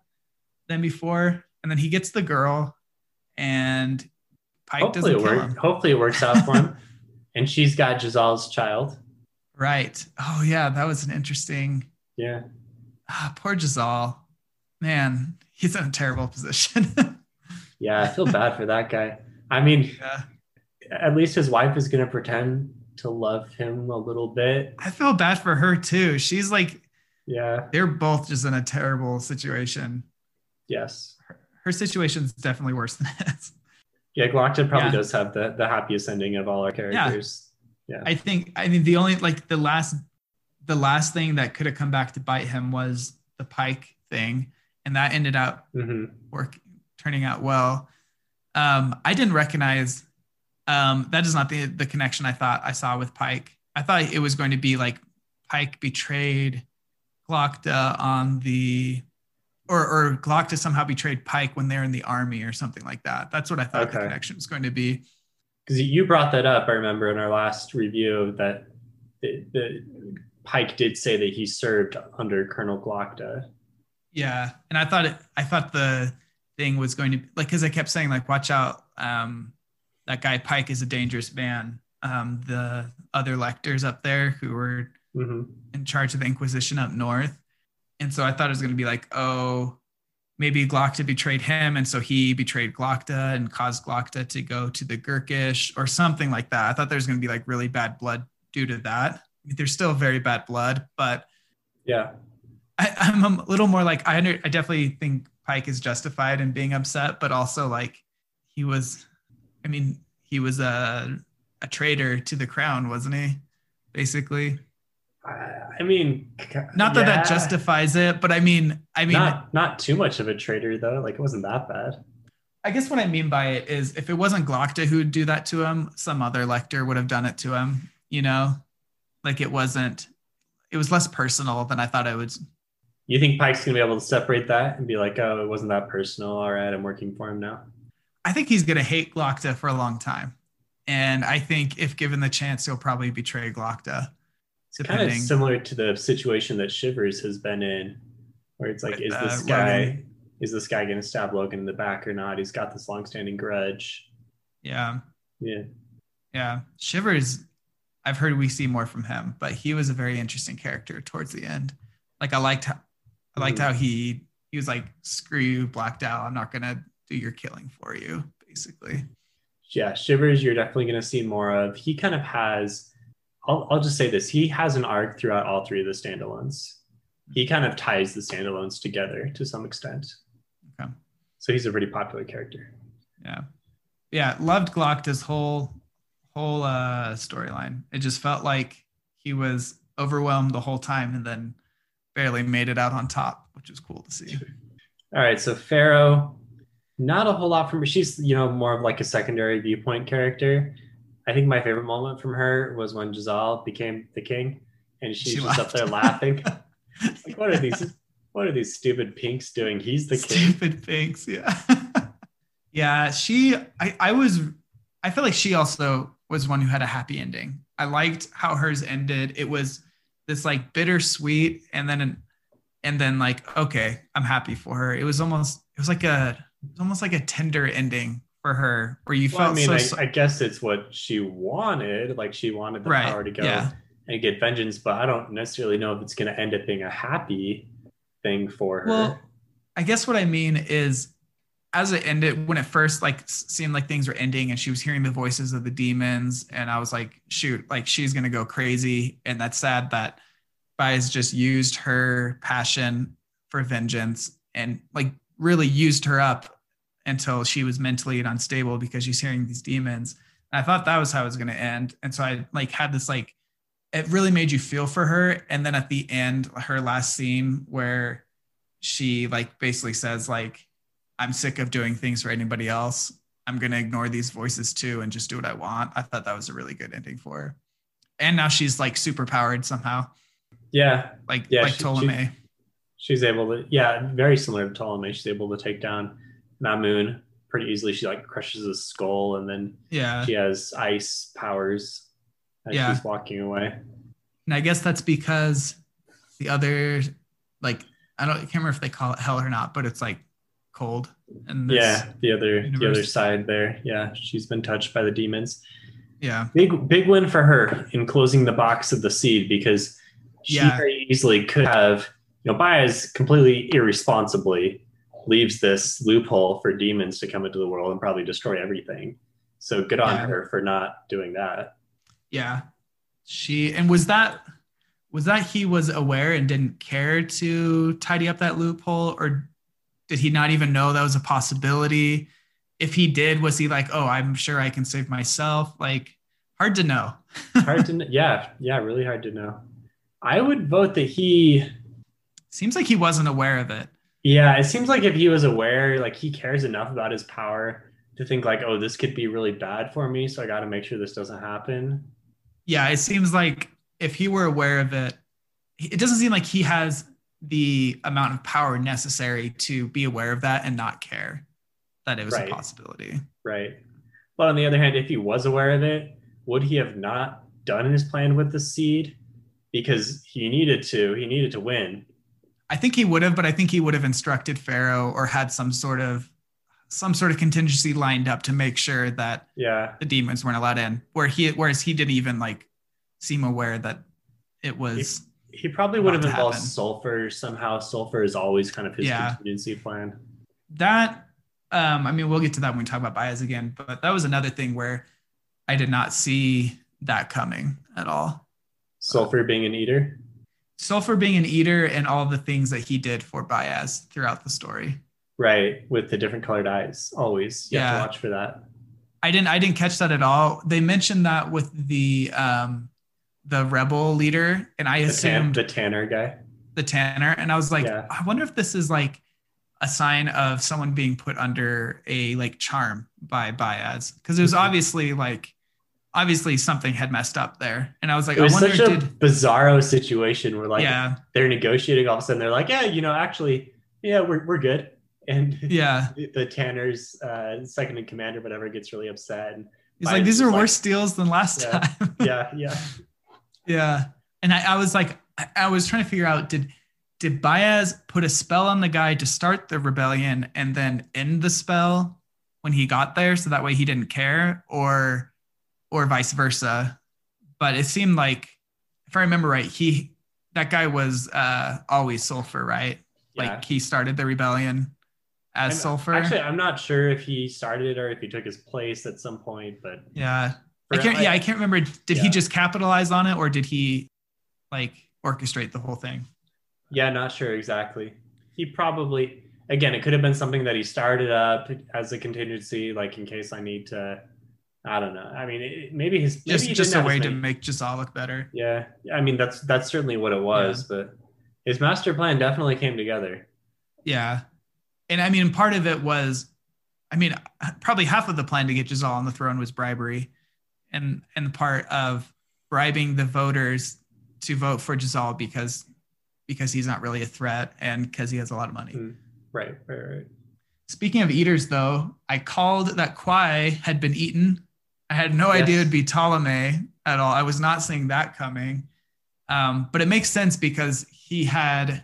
Speaker 3: than before. And then he gets the girl and Pike
Speaker 2: hopefully
Speaker 3: doesn't
Speaker 2: it
Speaker 3: him.
Speaker 2: Hopefully it works out for him. [LAUGHS] and she's got Jezal's child.
Speaker 3: Right. Oh yeah, that was an interesting
Speaker 2: Yeah.
Speaker 3: ah, poor Jezal. Man, he's in a terrible position. [LAUGHS]
Speaker 2: Yeah, I feel bad for that guy. I mean,
Speaker 3: yeah.
Speaker 2: at least his wife is going to pretend to love him a little bit.
Speaker 3: I feel bad for her too. She's like,
Speaker 2: Yeah.
Speaker 3: they're both just in a terrible situation.
Speaker 2: Yes.
Speaker 3: her situation's definitely worse than his.
Speaker 2: Yeah, Glokta probably
Speaker 3: Yeah.
Speaker 2: does have the, the happiest ending of all our characters. Yeah.
Speaker 3: I think I mean the only like the last the last thing that could have come back to bite him was the Pike thing, and that ended up
Speaker 2: hmm
Speaker 3: work turning out well. Um, I didn't recognize um, that is not the the connection I thought I saw with Pike. I thought it was going to be like Pike betrayed Glokta on the or or Glokta somehow betrayed Pike when they're in the army or something like that. That's what I thought the connection was going to be.
Speaker 2: Because you brought that up, I remember in our last review that the, the Pike did say that he served under Colonel Glokta.
Speaker 3: Yeah, and I thought it. I thought the thing was going to like because I kept saying like, watch out, um, that guy Pike is a dangerous man. Um, the other lectors up there who were
Speaker 2: hmm
Speaker 3: in charge of the Inquisition up north, and so I thought it was going to be like, oh, maybe Glokta betrayed him, and so he betrayed Glokta and caused Glokta to go to the Gurkish or something like that. I thought there was going to be like really bad blood due to that. I mean, there's still very bad blood, but
Speaker 2: Yeah.
Speaker 3: I, I'm a little more like I under, I definitely think Pike is justified in being upset, but also like he was, I mean, he was a a traitor to the crown, wasn't he? Basically,
Speaker 2: I, mean,
Speaker 3: not that that justifies it, but I mean, I mean,
Speaker 2: not not too much of a traitor though. Like it wasn't that bad.
Speaker 3: I guess what I mean by it is if it wasn't Glokta who'd do that to him, some other lector would have done it to him. You know, like it wasn't. It was less personal than I thought it would.
Speaker 2: You think Pike's gonna be able to separate that and be like, oh, it wasn't that personal. All right, I'm working for him now.
Speaker 3: I think he's going to hate Glokta for a long time. And I think if given the chance, he'll probably betray Glokta.
Speaker 2: It's kind of similar to the situation that Shivers has been in, where it's like,
Speaker 3: With,
Speaker 2: is
Speaker 3: uh,
Speaker 2: this guy
Speaker 3: Logen.
Speaker 2: is this guy gonna stab Logen in the back or not? He's got this longstanding grudge.
Speaker 3: Yeah.
Speaker 2: Yeah.
Speaker 3: Yeah. Shivers, I've heard we see more from him, but he was a very interesting character towards the end. Like I liked how I liked
Speaker 2: Mhm.
Speaker 3: how he he was like, screw you, Black Dow. I'm not gonna do your killing for you, basically.
Speaker 2: yeah, Shivers, you're definitely going to see more of. He kind of has, I'll, I'll just say this he has an arc throughout all three of the standalones. He kind of ties the standalones together to some extent.
Speaker 3: Okay.
Speaker 2: So he's a pretty popular character.
Speaker 3: Yeah. Yeah. Loved Glokta's whole whole uh storyline. It just felt like he was overwhelmed the whole time and then barely made it out on top, which was cool to see.
Speaker 2: All right, so Ferro, not a whole lot from her. She's, you know, more of like a secondary viewpoint character. I think my favorite moment from her was when Jezal became the king and she's
Speaker 3: She
Speaker 2: just up there laughing. [LAUGHS] like, what are these? What are these stupid pinks doing? He's the king.
Speaker 3: Stupid things. Yeah. [LAUGHS] yeah. She, I, I was, I feel like she also was one who had a happy ending. I liked how hers ended. It was this like bittersweet and then, and then like, okay, I'm happy for her. It was almost, it was like a, it was almost like a tender ending for her where you
Speaker 2: Well, I mean,
Speaker 3: so,
Speaker 2: I,
Speaker 3: so-
Speaker 2: I guess it's what she wanted. Like she wanted the
Speaker 3: Right,
Speaker 2: power to go
Speaker 3: yeah.
Speaker 2: and get vengeance, but I don't necessarily know if it's going to end up being a happy thing for her.
Speaker 3: Well, I guess what I mean is as it ended, when it first like seemed like things were ending and she was hearing the voices of the demons, and I was like, shoot, like she's gonna go crazy. And that's sad that Bayaz just used her passion for vengeance and like really used her up until she was mentally unstable because she's hearing these demons. And I thought that was how it was gonna end. And so I like had this like it really made you feel for her. And then at the end, her last scene where she like basically says like i'm sick of doing things for anybody else i'm going to ignore these voices too and just do what i want i thought that was a really good ending for her and now she's like super powered somehow
Speaker 2: yeah,
Speaker 3: like
Speaker 2: Yeah,
Speaker 3: like
Speaker 2: she- she-
Speaker 3: tolomei
Speaker 2: she's able to. Yeah, very similar to Tolomei. She's able to take down Mamun pretty easily. She like crushes his skull, and then
Speaker 3: yeah
Speaker 2: she has ice powers as
Speaker 3: Yeah.
Speaker 2: she's walking away.
Speaker 3: and i guess that's because the other like i don't I can't remember if they call it hell or not but it's like cold and
Speaker 2: yeah, the other the other side there. Yeah, she's been touched by the demons.
Speaker 3: yeah
Speaker 2: Big big win for her in closing the box of the seed because she
Speaker 3: Yeah.
Speaker 2: very easily could have, you know, Bayaz completely irresponsibly leaves this loophole for demons to come into the world and probably destroy everything. So good on
Speaker 3: Yeah.
Speaker 2: her for not doing that.
Speaker 3: Yeah. She and was that was that he was aware and didn't care to tidy up that loophole or did he not even know that was a possibility? if he did, was he like, oh, I'm sure I can save myself? Like, hard to know.
Speaker 2: hard to, yeah, yeah, really hard to know. I would vote that he,
Speaker 3: Seems like he wasn't aware of it.
Speaker 2: yeah, it seems like if he was aware, like he cares enough about his power to think like, oh, this could be really bad for me, so I got to make sure this doesn't happen.
Speaker 3: Yeah, it seems like if he were aware of it, it doesn't seem like he has the amount of power necessary to be aware of that and not care that it was
Speaker 2: Right.
Speaker 3: a possibility.
Speaker 2: Right. But on the other hand, if he was aware of it, would he have not done his plan with the seed? Because he needed to. He needed to win.
Speaker 3: I think he would have, but I think he would have instructed Ferro or had some sort of some sort of contingency lined up to make sure that
Speaker 2: Yeah.
Speaker 3: the demons weren't allowed in. Where he whereas he didn't even like seem aware that it was
Speaker 2: He probably would have involved
Speaker 3: happen.
Speaker 2: sulfur somehow. Sulfur is always kind of his
Speaker 3: Yeah.
Speaker 2: contingency plan.
Speaker 3: that um I mean we'll get to that when we talk about Bayaz again, but that was another thing where I did not see that coming at all.
Speaker 2: Sulfur being an eater.
Speaker 3: Sulfur being an eater and all the things that he did for Bayaz throughout the story.
Speaker 2: Right. With the different colored eyes. Always. You have
Speaker 3: Yeah.
Speaker 2: to watch for that.
Speaker 3: I didn't I didn't catch that at all. They mentioned that with the um the rebel leader, and I
Speaker 2: The, tan-
Speaker 3: assumed
Speaker 2: the Tanner guy.
Speaker 3: the Tanner, and I was like,
Speaker 2: Yeah.
Speaker 3: I wonder if this is like a sign of someone being put under a like charm by Bayaz, because it was
Speaker 2: Mhm.
Speaker 3: obviously like obviously something had messed up there, and I was like,
Speaker 2: It was
Speaker 3: I wonder
Speaker 2: such a
Speaker 3: did
Speaker 2: bizarro situation where like
Speaker 3: yeah
Speaker 2: they're negotiating all of a sudden they're like, yeah, you know, actually, yeah, we're, we're good. And
Speaker 3: yeah. [LAUGHS]
Speaker 2: the Tanner's uh, second in command or whatever gets really upset. And
Speaker 3: He's
Speaker 2: Bayaz
Speaker 3: like, these are
Speaker 2: like-
Speaker 3: worse deals than last
Speaker 2: Yeah.
Speaker 3: time. [LAUGHS]
Speaker 2: yeah, yeah.
Speaker 3: Yeah. And I, I was like, I- I was trying to figure out did did Bayaz put a spell on the guy to start the rebellion and then end the spell when he got there so that way he didn't care or or vice versa. But it seemed like if I remember right, he that guy was uh always sulfur, right?
Speaker 2: yeah.
Speaker 3: Like he started the rebellion as
Speaker 2: And
Speaker 3: sulfur.
Speaker 2: Actually, I'm not sure if he started it or if he took his place at some point, but
Speaker 3: yeah. I can't yeah, I can't remember. Did he just capitalize on it or did he like orchestrate the whole thing?
Speaker 2: Yeah, not sure exactly. He probably again, it could have been something that he started up as a contingency, like in case I need to. I don't know. I mean, it, maybe his maybe
Speaker 3: Just just a way to make Jezal look better.
Speaker 2: Yeah, I mean that's that's certainly what it was, but his master plan definitely came together.
Speaker 3: Yeah. And I mean, part of it was, I mean, probably half of the plan to get Jezal on the throne was bribery. And and part of bribing the voters to vote for Jezal because because he's not really a threat and because he has a lot of money.
Speaker 2: Mm. Right, right, right.
Speaker 3: Speaking of eaters, though, I called that Quai had been eaten. I had no idea it'd be Tolomei at all. I was not seeing that coming. Um, but it makes sense because he had,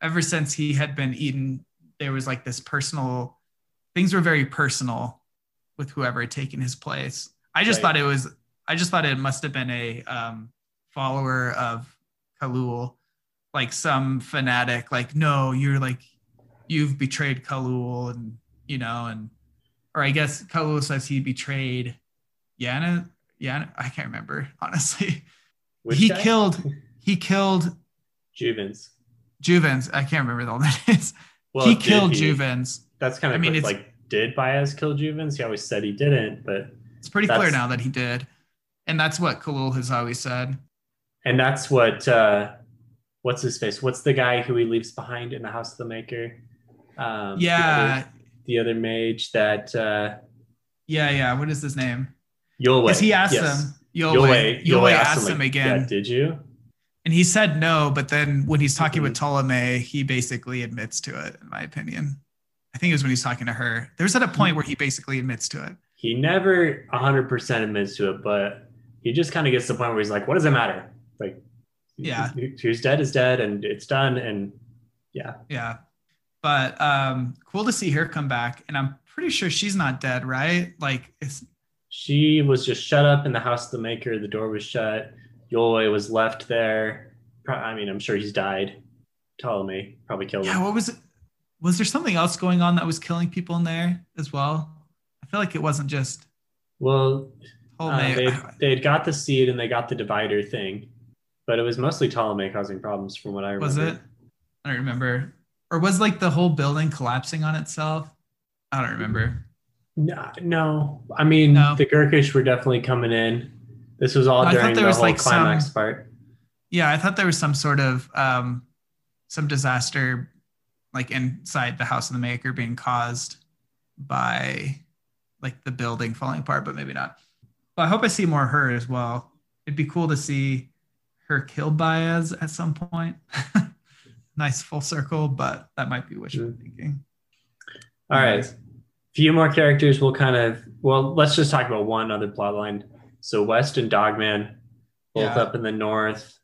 Speaker 3: ever since he had been eaten, there was like this personal, things were very personal with whoever had taken his place. I just
Speaker 2: Right.
Speaker 3: thought it was, I just thought it must have been a um, follower of Khalul, like some fanatic, like, no, you're like, you've betrayed Khalul and you know and or I guess Khalul says he betrayed Yana Yana I can't remember honestly
Speaker 2: Which
Speaker 3: he
Speaker 2: guy?
Speaker 3: killed [LAUGHS] he killed
Speaker 2: Juvens.
Speaker 3: Juvens I can't remember all that is
Speaker 2: Well,
Speaker 3: he killed
Speaker 2: he?
Speaker 3: Juvens
Speaker 2: That's kind of
Speaker 3: I
Speaker 2: mean,
Speaker 3: it's-
Speaker 2: like did Bayaz kill Juvens? He always said he didn't, but
Speaker 3: it's pretty clear now that he did and that's what Khalul has always said
Speaker 2: and that's what uh what's his face? What's the guy who he leaves behind in the House of the Maker? Um, the
Speaker 3: yeah
Speaker 2: other- the other mage that uh
Speaker 3: yeah yeah what is his name
Speaker 2: Yulwei.
Speaker 3: because he asked
Speaker 2: yes.
Speaker 3: him Yulwei Yulwei asked him
Speaker 2: like,
Speaker 3: again
Speaker 2: Yeah, did you?
Speaker 3: and he said no but then when he's talking with
Speaker 2: Mhm.
Speaker 3: Tolomei he basically admits to it in my opinion I think it was when he's talking to her there's at a point where he basically admits to it
Speaker 2: He never 100% admits to it, but he just kind of gets to the point where he's like, what does it matter? Like,
Speaker 3: Yeah.
Speaker 2: who's dead is dead and it's done. And yeah,
Speaker 3: yeah but um cool to see her come back and i'm pretty sure she's not dead right like it's
Speaker 2: she was just shut up in the House of the Maker. The door was shut. Yulwei was left there. Pro- I mean, I'm sure he's died. Tolomei probably killed
Speaker 3: yeah
Speaker 2: him.
Speaker 3: what was it was there something else going on that was killing people in there as well i feel like it wasn't just
Speaker 2: Well, uh, they they had got the seed and they got the divider thing, but it was mostly Tolomei causing problems from what I remember.
Speaker 3: was it i don't remember or was like the whole building collapsing on itself i don't remember
Speaker 2: No, no. I mean,
Speaker 3: No.
Speaker 2: the Gurkish were definitely coming in. This was all
Speaker 3: I
Speaker 2: during
Speaker 3: there
Speaker 2: the
Speaker 3: was,
Speaker 2: whole
Speaker 3: like,
Speaker 2: climax
Speaker 3: some-
Speaker 2: part.
Speaker 3: Yeah, I thought there was some sort of um, some disaster, like inside the house of the maker, being caused by like the building falling apart, but maybe not. But I hope I see more of her as well. It'd be cool to see her killed by Az at some point. [LAUGHS] nice full circle, but that might be wishful
Speaker 2: Mm.
Speaker 3: thinking.
Speaker 2: All right. Few more characters we'll kind of well, let's just talk about one other plot line. So West and Dogman, both
Speaker 3: Yeah.
Speaker 2: up in the north,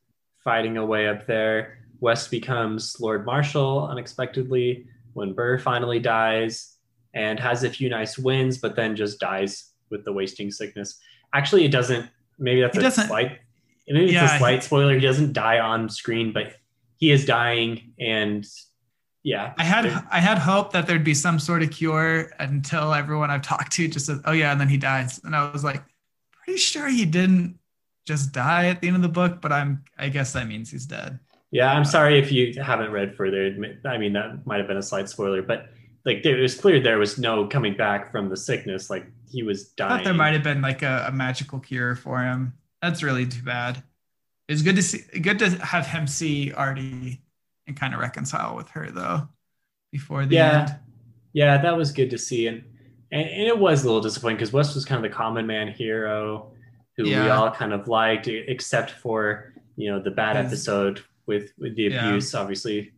Speaker 2: fighting away up there. West becomes Lord Marshal unexpectedly when Burr finally dies and has a few nice wins, but then just dies with the wasting sickness. Actually, it doesn't. Maybe that's
Speaker 3: He
Speaker 2: a
Speaker 3: doesn't-
Speaker 2: slight. Maybe it's a slight spoiler. He doesn't die on screen, but he is dying, and yeah,
Speaker 3: I had I had hope that there'd be some sort of cure until everyone I've talked to just said, "Oh yeah," and then he dies, and I was like, pretty sure he didn't just die at the end of the book, but I'm I guess that means he's dead.
Speaker 2: Yeah, I'm uh, sorry if you haven't read further. I mean, that might have been a slight spoiler, but like it was clear there was no coming back from the sickness. Like he was
Speaker 3: I
Speaker 2: dying.
Speaker 3: thought there might have been like a, a magical cure for him. That's really too bad. It's good to see good to have him see Ardee and kind of reconcile with her though before the
Speaker 2: Yeah.
Speaker 3: end.
Speaker 2: Yeah, that was good to see, and and, and it was a little disappointing because West was kind of the common man hero who we all kind of liked, except for you know the bad
Speaker 3: His-
Speaker 2: episode with with the
Speaker 3: Yeah.
Speaker 2: abuse. Obviously,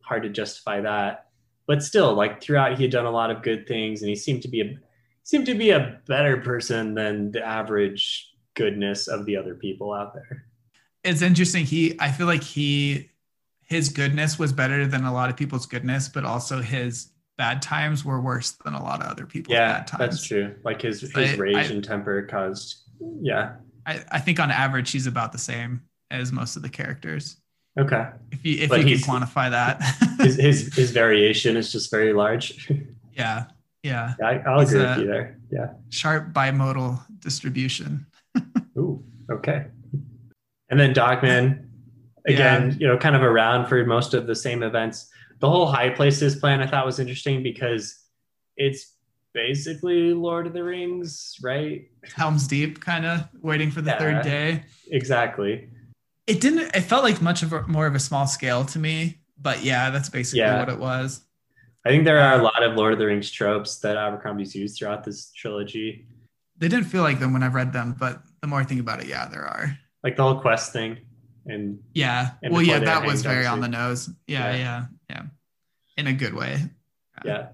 Speaker 2: hard to justify that, but still, like throughout, he had done a lot of good things, and he seemed to be a seemed to be a better person than the average goodness of the other people out there.
Speaker 3: It's interesting. He I feel like he his goodness was better than a lot of people's goodness, but also his bad times were worse than a lot of other people's
Speaker 2: Yeah,
Speaker 3: bad times.
Speaker 2: that's true. Like his his
Speaker 3: I-
Speaker 2: rage
Speaker 3: I-
Speaker 2: and temper caused. Yeah.
Speaker 3: I, I think on average he's about the same as most of the characters.
Speaker 2: Okay.
Speaker 3: If you if
Speaker 2: But
Speaker 3: you can quantify that. [LAUGHS]
Speaker 2: His his, his variation is just very large. [LAUGHS]
Speaker 3: yeah. Yeah.
Speaker 2: I, I'll
Speaker 3: He's
Speaker 2: agree with you there. Yeah.
Speaker 3: Sharp bimodal distribution. [LAUGHS]
Speaker 2: Ooh. Okay. And then Dogman, again,
Speaker 3: Yeah.
Speaker 2: you know, kind of around for most of the same events. The whole high places plan I thought was interesting because it's basically Lord of the Rings, right?
Speaker 3: Helm's Deep kind of waiting for the
Speaker 2: Yeah.
Speaker 3: third day.
Speaker 2: Exactly.
Speaker 3: It didn't it felt like much of a, more of a small scale to me, but yeah, that's basically
Speaker 2: Yeah.
Speaker 3: what it was.
Speaker 2: I think there are a lot of Lord of the Rings tropes that Abercrombie's used throughout this trilogy.
Speaker 3: They didn't feel like them when I've read them, but the more I think about it, yeah, there are.
Speaker 2: Like the whole quest thing. And
Speaker 3: Yeah.
Speaker 2: And
Speaker 3: well, yeah, that was very on the nose. Yeah,
Speaker 2: Yeah.
Speaker 3: yeah, yeah. In a good way.
Speaker 2: yeah.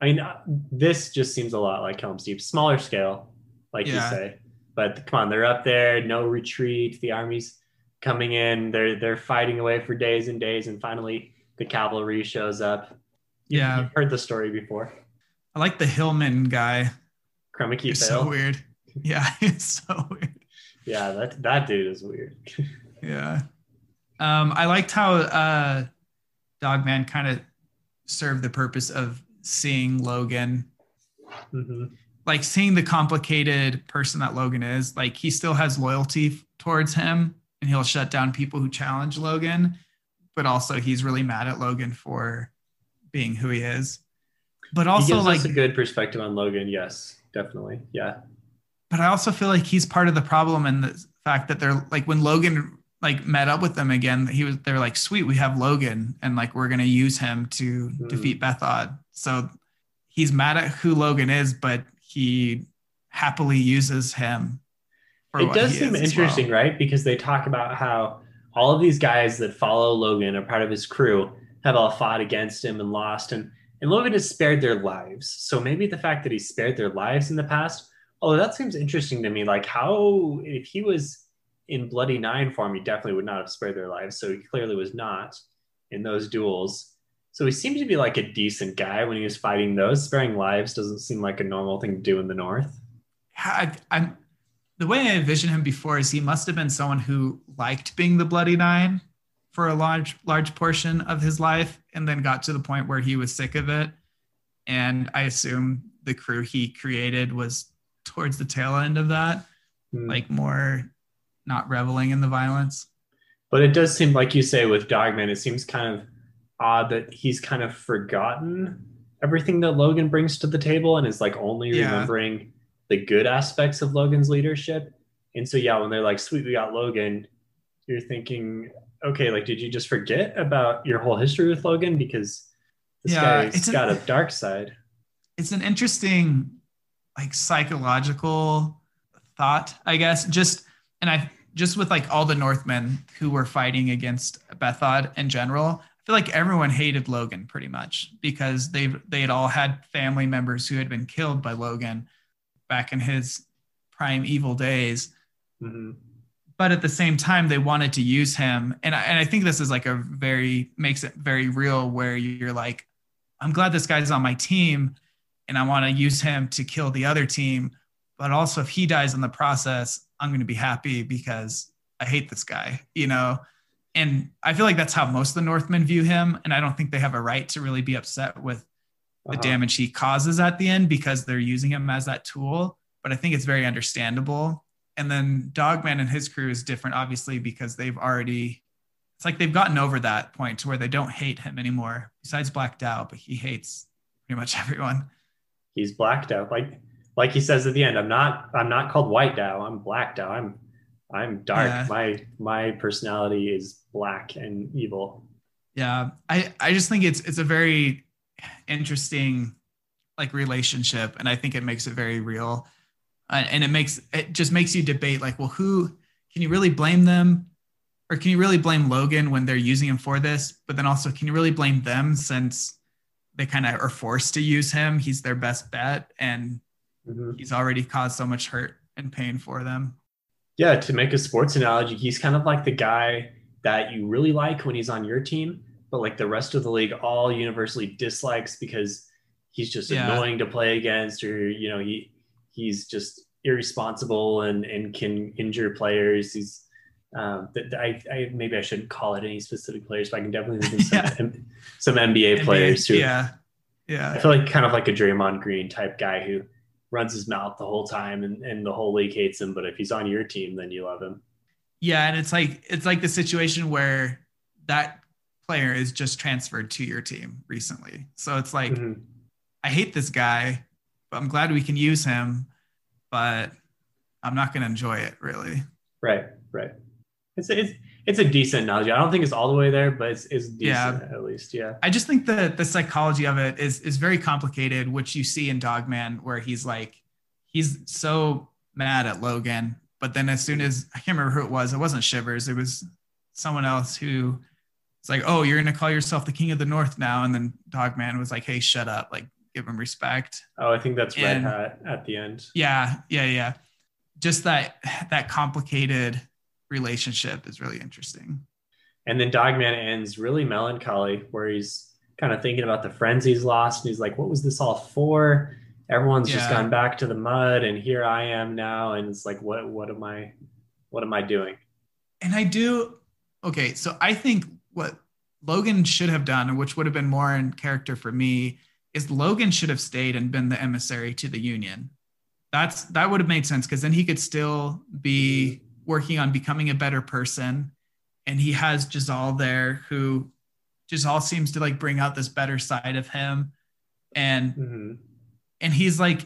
Speaker 2: I mean, uh, this just seems a lot like Helm's Deep, smaller scale, like you say. But come on, they're up there, no retreat. The army's coming in. They're they're fighting away for days and days, and finally the cavalry shows up. You-
Speaker 3: Yeah.
Speaker 2: you've heard the story before.
Speaker 3: I like the Hillman guy. He's so weird. [LAUGHS] Yeah, it's so weird.
Speaker 2: Yeah, that that dude is weird. [LAUGHS]
Speaker 3: Yeah. Um, I liked how uh, Dogman kind of served the purpose of seeing Logen,
Speaker 2: hmm
Speaker 3: like seeing the complicated person that Logen is. Like he still has loyalty f- towards him, and he'll shut down people who challenge Logen, but also he's really mad at Logen for being who he is. But
Speaker 2: he
Speaker 3: also
Speaker 2: gives
Speaker 3: like
Speaker 2: us a good perspective on Logen. Yes, definitely. Yeah.
Speaker 3: but I also feel like he's part of the problem and the fact that they're like when Logen like met up with them again, he was they're like, sweet, we have Logen, and like we're gonna use him to
Speaker 2: Mhm.
Speaker 3: defeat Bethod. So he's mad at who Logen is, but he happily uses him. for
Speaker 2: it does seem interesting,
Speaker 3: well.
Speaker 2: right? Because they talk about how all of these guys that follow Logen are part of his crew have all fought against him and lost, and and Logen has spared their lives. So maybe the fact that he spared their lives in the past, oh, that seems interesting to me. Like how if he was in Bloody Nine form, he definitely would not have spared their lives. So he clearly was not in those duels. So he seemed to be like a decent guy when he was fighting those. Sparing lives doesn't seem like a normal thing to do in the North.
Speaker 3: I, I'm the way I envision him before is he must have been someone who liked being the Bloody Nine for a large large portion of his life, and then got to the point where he was sick of it. And I assume the crew he created was towards the tail end of that,
Speaker 2: Hmm.
Speaker 3: like more not reveling in the violence.
Speaker 2: But it does seem like you say with Dogman, it seems kind of odd that he's kind of forgotten everything that Logen brings to the table and is like only
Speaker 3: Yeah.
Speaker 2: remembering the good aspects of Logen's leadership. And so yeah, when they're like, "Sweet, we got Logen," you're thinking, okay, like did you just forget about your whole history with Logen because this
Speaker 3: Yeah,
Speaker 2: guy's got a dark side.
Speaker 3: it's an interesting like psychological thought i guess just and i just with like all the northmen who were fighting against bethod in general i feel like everyone hated logen pretty much because they they had all had family members who had been killed by logen back in his prime evil days
Speaker 2: Mhm.
Speaker 3: but at the same time they wanted to use him and I, and I think this is like a very makes it very real where you're like i'm glad this guy's on my team and i want to use him to kill the other team but also if he dies in the process i'm going to be happy because i hate this guy you know and i feel like that's how most of the northmen view him and i don't think they have a right to really be upset with the
Speaker 2: Uh-huh.
Speaker 3: damage he causes at the end because they're using him as that tool. But I think it's very understandable. And then Dogman and his crew is different, obviously, because they've already, it's like they've gotten over that point to where they don't hate him anymore, besides Black Dow, but he hates pretty much [LAUGHS] everyone.
Speaker 2: He's blacked out. Like like he says at the end, I'm not I'm not called white Dow, I'm black Dow. I'm I'm dark.
Speaker 3: Yeah.
Speaker 2: My my personality is black and evil.
Speaker 3: Yeah. I, I just think it's, it's a very interesting like relationship. And I think it makes it very real. Uh, and it makes, it just makes you debate like, well, who can you really blame them? Or can you really blame Logen when they're using him for this? But then also, can you really blame them since they kind of are forced to use him? He's their best bet and
Speaker 2: Mhm.
Speaker 3: he's already caused so much hurt and pain for them.
Speaker 2: Yeah, to make a sports analogy, he's kind of like the guy that you really like when he's on your team, but like the rest of the league all universally dislikes because he's just
Speaker 3: Yeah.
Speaker 2: annoying to play against or you know, he he's just irresponsible and and can injure players. He's um, th- I, I maybe I shouldn't call it any specific players, but I can definitely think of [LAUGHS] some,
Speaker 3: Yeah.
Speaker 2: M- some NBA players who
Speaker 3: yeah. yeah, I
Speaker 2: feel like kind of like a Draymond Green type guy who runs his mouth the whole time and, and the whole league hates him. But if he's on your team, then you love him.
Speaker 3: Yeah, and it's like it's like the situation where that player is just transferred to your team recently. So it's like
Speaker 2: Mhm.
Speaker 3: I hate this guy, but I'm glad we can use him, but I'm not going to enjoy it really.
Speaker 2: Right, right. It's it's it's a decent analogy. I don't think it's all the way there, but it's, it's decent
Speaker 3: Yeah.
Speaker 2: at least. Yeah.
Speaker 3: I just think that the psychology of it is is very complicated, which you see in Dogman, where he's like he's so mad at Logen, but then as soon as I can't remember who it was, it wasn't Shivers, it was someone else who it's like, oh, you're gonna call yourself the king of the north now, and then Dogman was like, hey, shut up, like give him respect.
Speaker 2: Oh, I think that's Red Hat at the end.
Speaker 3: Yeah, yeah, yeah. Just that that complicated relationship is really interesting.
Speaker 2: And then Dogman ends really melancholy, where he's kind of thinking about the friends he's lost, and he's like, "What was this all for?" Everyone's just gone back to the mud, and here I am now, and it's like, "What? What am I? What am I doing?"
Speaker 3: And I do okay, so I think what Logen should have done, which would have been more in character for me, is Logen should have stayed and been the emissary to the union. That's that would have made sense because then he could still be working on becoming a better person. And he has Jezal there who Jezal seems to like bring out this better side of him. And
Speaker 2: hmm
Speaker 3: and he's like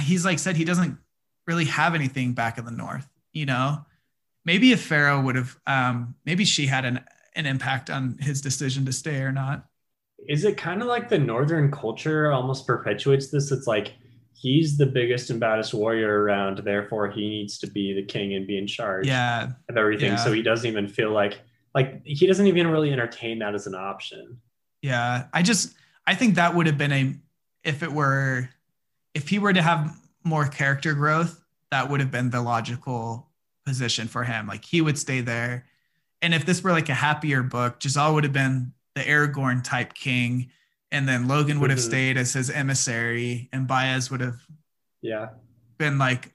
Speaker 3: he's like said he doesn't really have anything back in the north you know maybe if ferro would have um maybe she had an an impact on his decision to stay or not
Speaker 2: Is it kind of like the northern culture almost perpetuates this? It's like he's the biggest and baddest warrior around, therefore he needs to be the king and be in charge
Speaker 3: yeah
Speaker 2: of everything.
Speaker 3: yeah.
Speaker 2: So he doesn't even feel like like he doesn't even really entertain that as an option.
Speaker 3: yeah i just i think that would have been a if it were if he were to have more character growth that would have been the logical position for him like he would stay there and if this were like a happier book jezal would have been the aragorn type king and then logen would have
Speaker 2: Mhm.
Speaker 3: stayed as his emissary and bayaz would have
Speaker 2: Yeah.
Speaker 3: been like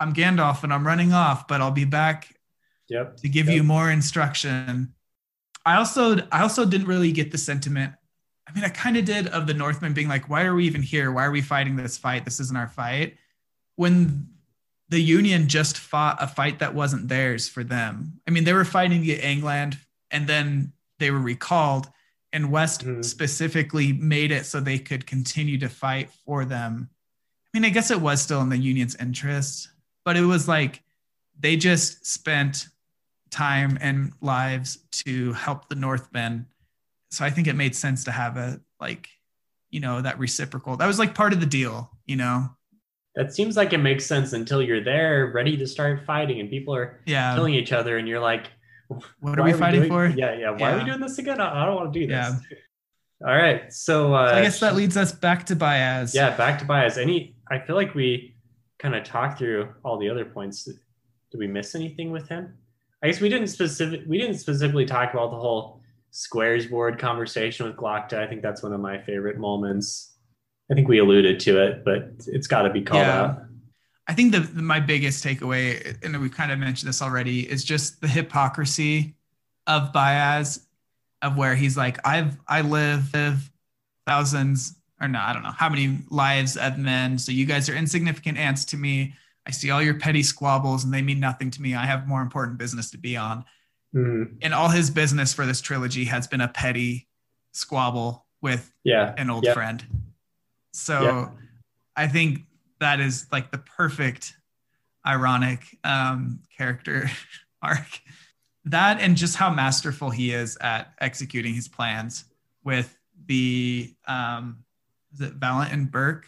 Speaker 3: i'm gandalf and i'm running off but i'll be back
Speaker 2: Yep.
Speaker 3: to give
Speaker 2: Yep.
Speaker 3: you more instruction. I also I also didn't really get the sentiment. I mean, I kind of did of the Northmen being like, "Why are we even here? Why are we fighting this fight? This isn't our fight." When the Union just fought a fight that wasn't theirs for them. I mean, they were fighting the Angland, and then they were recalled, and West
Speaker 2: Mhm.
Speaker 3: specifically made it so they could continue to fight for them. I mean, I guess it was still in the Union's interest, but it was like they just spent time and lives to help the Northmen. So I think it made sense to have a like, you know, that reciprocal. That was like part of the deal, you know.
Speaker 2: That seems like it makes sense until you're there, ready to start fighting, and people are
Speaker 3: Yeah.
Speaker 2: killing each other, and you're like,
Speaker 3: What are
Speaker 2: why
Speaker 3: we fighting
Speaker 2: doing-
Speaker 3: for?
Speaker 2: Yeah, yeah. Why are we doing this again? I I don't want to do this.
Speaker 3: Yeah. [LAUGHS]
Speaker 2: All right. So, uh,
Speaker 3: So I guess that leads us back to Bayaz.
Speaker 2: yeah, back to Bayaz. Any, I feel like we kind of talked through all the other points. Did we miss anything with him? I guess we didn't specific. We didn't specifically talk about the whole squares board conversation with Glokta. I think that's one of my favorite moments. I think we alluded to it, but it's got to be called
Speaker 3: Yeah.
Speaker 2: out.
Speaker 3: I think the, the- my biggest takeaway, and we've kind of mentioned this already, is just the hypocrisy of Bayaz, of where he's like, I've I live, live thousands or no, I don't know how many lives of men. So you guys are insignificant ants to me. I see all your petty squabbles and they mean nothing to me. I have more important business to be on.
Speaker 2: Mhm.
Speaker 3: And all his business for this trilogy has been a petty squabble with
Speaker 2: Yeah.
Speaker 3: an old
Speaker 2: Yep.
Speaker 3: friend. So
Speaker 2: Yeah.
Speaker 3: I think that is like the perfect ironic um, character [LAUGHS] arc. That and just how masterful he is at executing his plans with the um, is it Valentin Burke?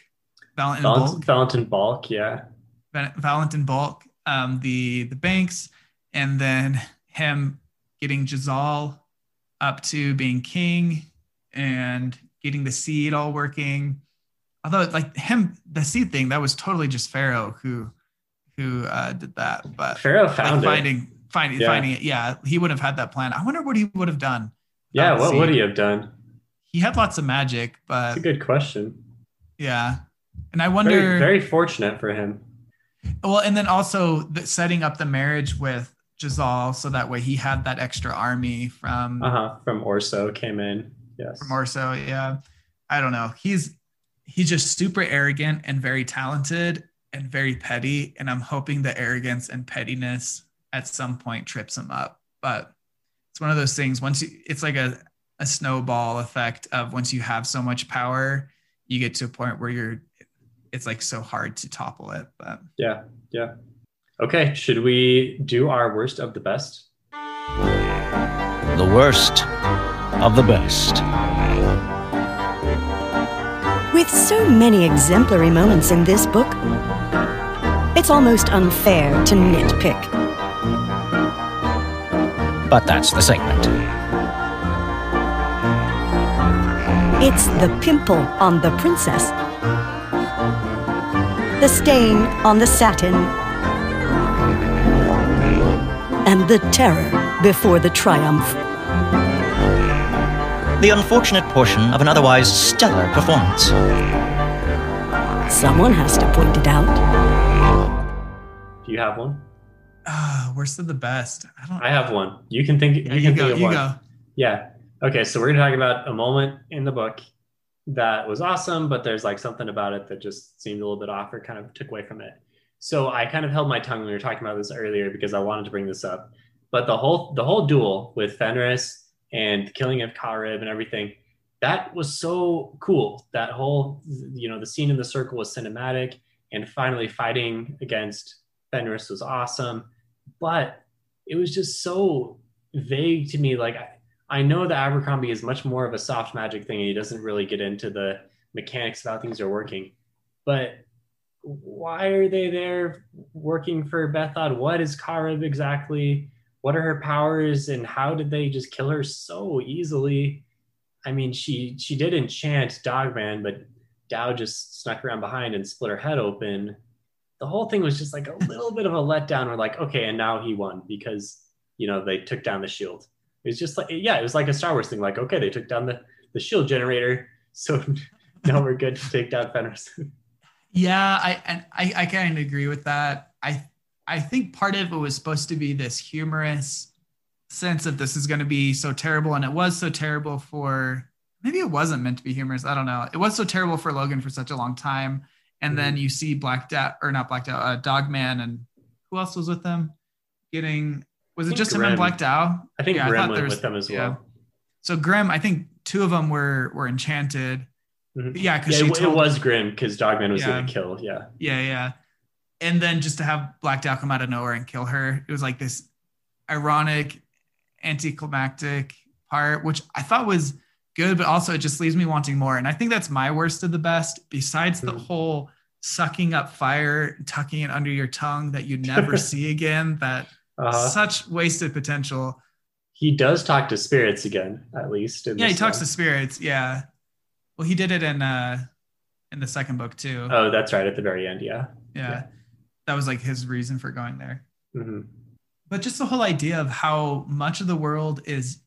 Speaker 3: Valentin
Speaker 2: Valentin,
Speaker 3: Bulk?
Speaker 2: Valentin Balk. Yeah.
Speaker 3: Val- Valentin Bulk, um, the the banks, and then him getting Jezal up to being king and getting the seed all working. Although like him, the seed thing, that was totally just Ferro who who uh, did that. But
Speaker 2: Ferro
Speaker 3: like
Speaker 2: found it.
Speaker 3: finding finding
Speaker 2: Yeah.
Speaker 3: finding it, yeah, he would have had that plan. I wonder what he would have done.
Speaker 2: Yeah. What would he have done?
Speaker 3: He had lots of magic, but
Speaker 2: a good question.
Speaker 3: yeah. And I wonder
Speaker 2: Very, very fortunate for him.
Speaker 3: Well, and then also the, setting up the marriage with Jezal so that way he had that extra army from
Speaker 2: Uh huh. From Orso came in. Yes.
Speaker 3: from Orso. Yeah, I don't know. He's he's just super arrogant and very talented and very petty, and I'm hoping the arrogance and pettiness at some point trips him up. But it's one of those things. Once you, it's like a a snowball effect of once you have so much power, you get to a point where you're. It's like so hard to topple it, but
Speaker 2: Yeah. Yeah. Okay. Should we do our worst of the best?
Speaker 1: The worst of the best.
Speaker 4: With so many exemplary moments in this book, it's almost unfair to nitpick.
Speaker 1: But that's the segment.
Speaker 4: It's the pimple on the princess, the stain on the satin, and the terror before the triumph.
Speaker 1: The unfortunate portion of an otherwise stellar performance.
Speaker 4: Someone has to point it out.
Speaker 2: Do you have one?
Speaker 3: Ah, worst of the best. I don't.
Speaker 2: I have one. You can think.
Speaker 3: Yeah,
Speaker 2: you
Speaker 3: you,
Speaker 2: can
Speaker 3: go.
Speaker 2: think of
Speaker 3: You
Speaker 2: one.
Speaker 3: go.
Speaker 2: Yeah. Okay. So we're gonna talk about a moment in the book that was awesome, but there's like something about it that just seemed a little bit off or kind of took away from it. So I kind of held my tongue when we were talking about this earlier because I wanted to bring this up. But the whole the whole duel with Fenris and the killing of Caurib and everything, that was so cool. That whole you know the scene in the circle was cinematic, and finally fighting against Fenris was awesome. But it was just so vague to me. Like I, I know that Abercrombie is much more of a soft magic thing, and he doesn't really get into the mechanics of how things are working. But why are they there working for Bethod? What is Caurib exactly? What are her powers, and how did they just kill her so easily? I mean, she she did enchant Dogman, but Dow just snuck around behind and split her head open. The whole thing was just like a little bit of a letdown. We're like, okay, and now he won because you know they took down the shield. It was just like, yeah, it was like a Star Wars thing. Like, okay, they took down the the shield generator, [LAUGHS] so now we're good to take down Fenris.
Speaker 3: Yeah, I and I, I kind of agree with that. I I think part of it was supposed to be this humorous sense of this is going to be so terrible, and it was so terrible for maybe it wasn't meant to be humorous. I don't know. It was so terrible for Logen for such a long time, and then you see Black Dow or not Black Dow, uh, Dogman, and who else was with them? Getting was it just him and Black Dow?
Speaker 2: I think
Speaker 3: Yeah, I
Speaker 2: Grim
Speaker 3: thought
Speaker 2: went
Speaker 3: there was-
Speaker 2: with them as
Speaker 3: yeah.
Speaker 2: well.
Speaker 3: So Grim, I think two of them were were enchanted.
Speaker 2: Mhm.
Speaker 3: Yeah, because
Speaker 2: Yeah,
Speaker 3: she
Speaker 2: it, it was grim because Dogman was
Speaker 3: Yeah.
Speaker 2: gonna kill. Yeah.
Speaker 3: Yeah, yeah. And then just to have Black Dow come out of nowhere and kill her, it was like this ironic, anticlimactic part, which I thought was good, but also it just leaves me wanting more. And I think that's my worst of the best, besides the
Speaker 2: Mhm.
Speaker 3: whole sucking up fire, tucking it under your tongue that you never [LAUGHS] see again. That
Speaker 2: Uh-huh.
Speaker 3: such wasted potential.
Speaker 2: He does talk to spirits again, at least. in
Speaker 3: Yeah, he talks to spirits. Yeah. Well, he did it in uh in the second book too.
Speaker 2: Oh, that's right at the very end. Yeah.
Speaker 3: yeah.
Speaker 2: yeah.
Speaker 3: That was like his reason for going there.
Speaker 2: hmm
Speaker 3: but just the whole idea of how much of the world is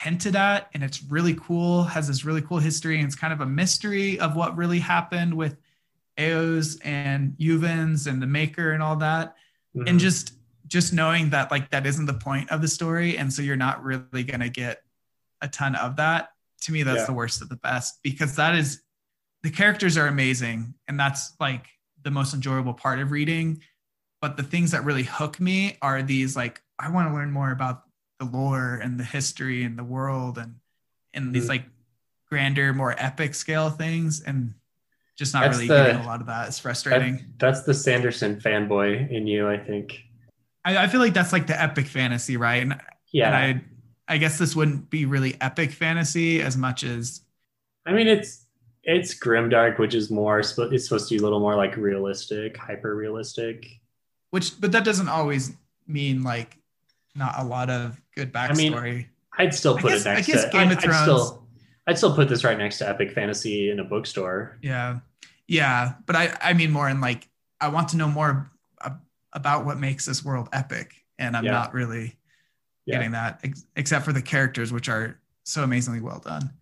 Speaker 3: hinted at and it's really cool has this really cool history and it's kind of a mystery of what really happened with Euz and Juvens and the maker and all that
Speaker 2: Mm-hmm.
Speaker 3: and just just knowing that like that isn't the point of the story and so you're not really going to get a ton of that to me that's
Speaker 2: Yeah.
Speaker 3: the worst of the best because that is the characters are amazing and that's like the most enjoyable part of reading but the things that really hook me are these like i want to learn more about the lore and the history and the world and and these
Speaker 2: Mhm.
Speaker 3: like grander more epic scale things and just not
Speaker 2: That's
Speaker 3: really
Speaker 2: the-
Speaker 3: getting a lot of that it's frustrating
Speaker 2: That- that's the Sanderson fanboy in you, I think.
Speaker 3: I, I feel like that's like the epic fantasy right and,
Speaker 2: Yeah.
Speaker 3: and i i guess this wouldn't be really epic fantasy as much as
Speaker 2: I mean, it's it's grimdark, which is more it's supposed to be a little more like realistic, hyper realistic.
Speaker 3: which but that doesn't always mean like not a lot of good
Speaker 2: I mean,
Speaker 3: backstory
Speaker 2: I'd still
Speaker 3: I
Speaker 2: put
Speaker 3: guess-
Speaker 2: it
Speaker 3: I guess
Speaker 2: to.
Speaker 3: Game
Speaker 2: I'd,
Speaker 3: of
Speaker 2: I'd
Speaker 3: Thrones-
Speaker 2: still, I'd still put this right next to epic fantasy in a bookstore.
Speaker 3: Yeah. Yeah. But I, I mean more in like, I want to know more about what makes this world epic. And I'm
Speaker 2: Yeah.
Speaker 3: not really
Speaker 2: Yeah.
Speaker 3: getting that, ex- except for the characters, which are so amazingly well done.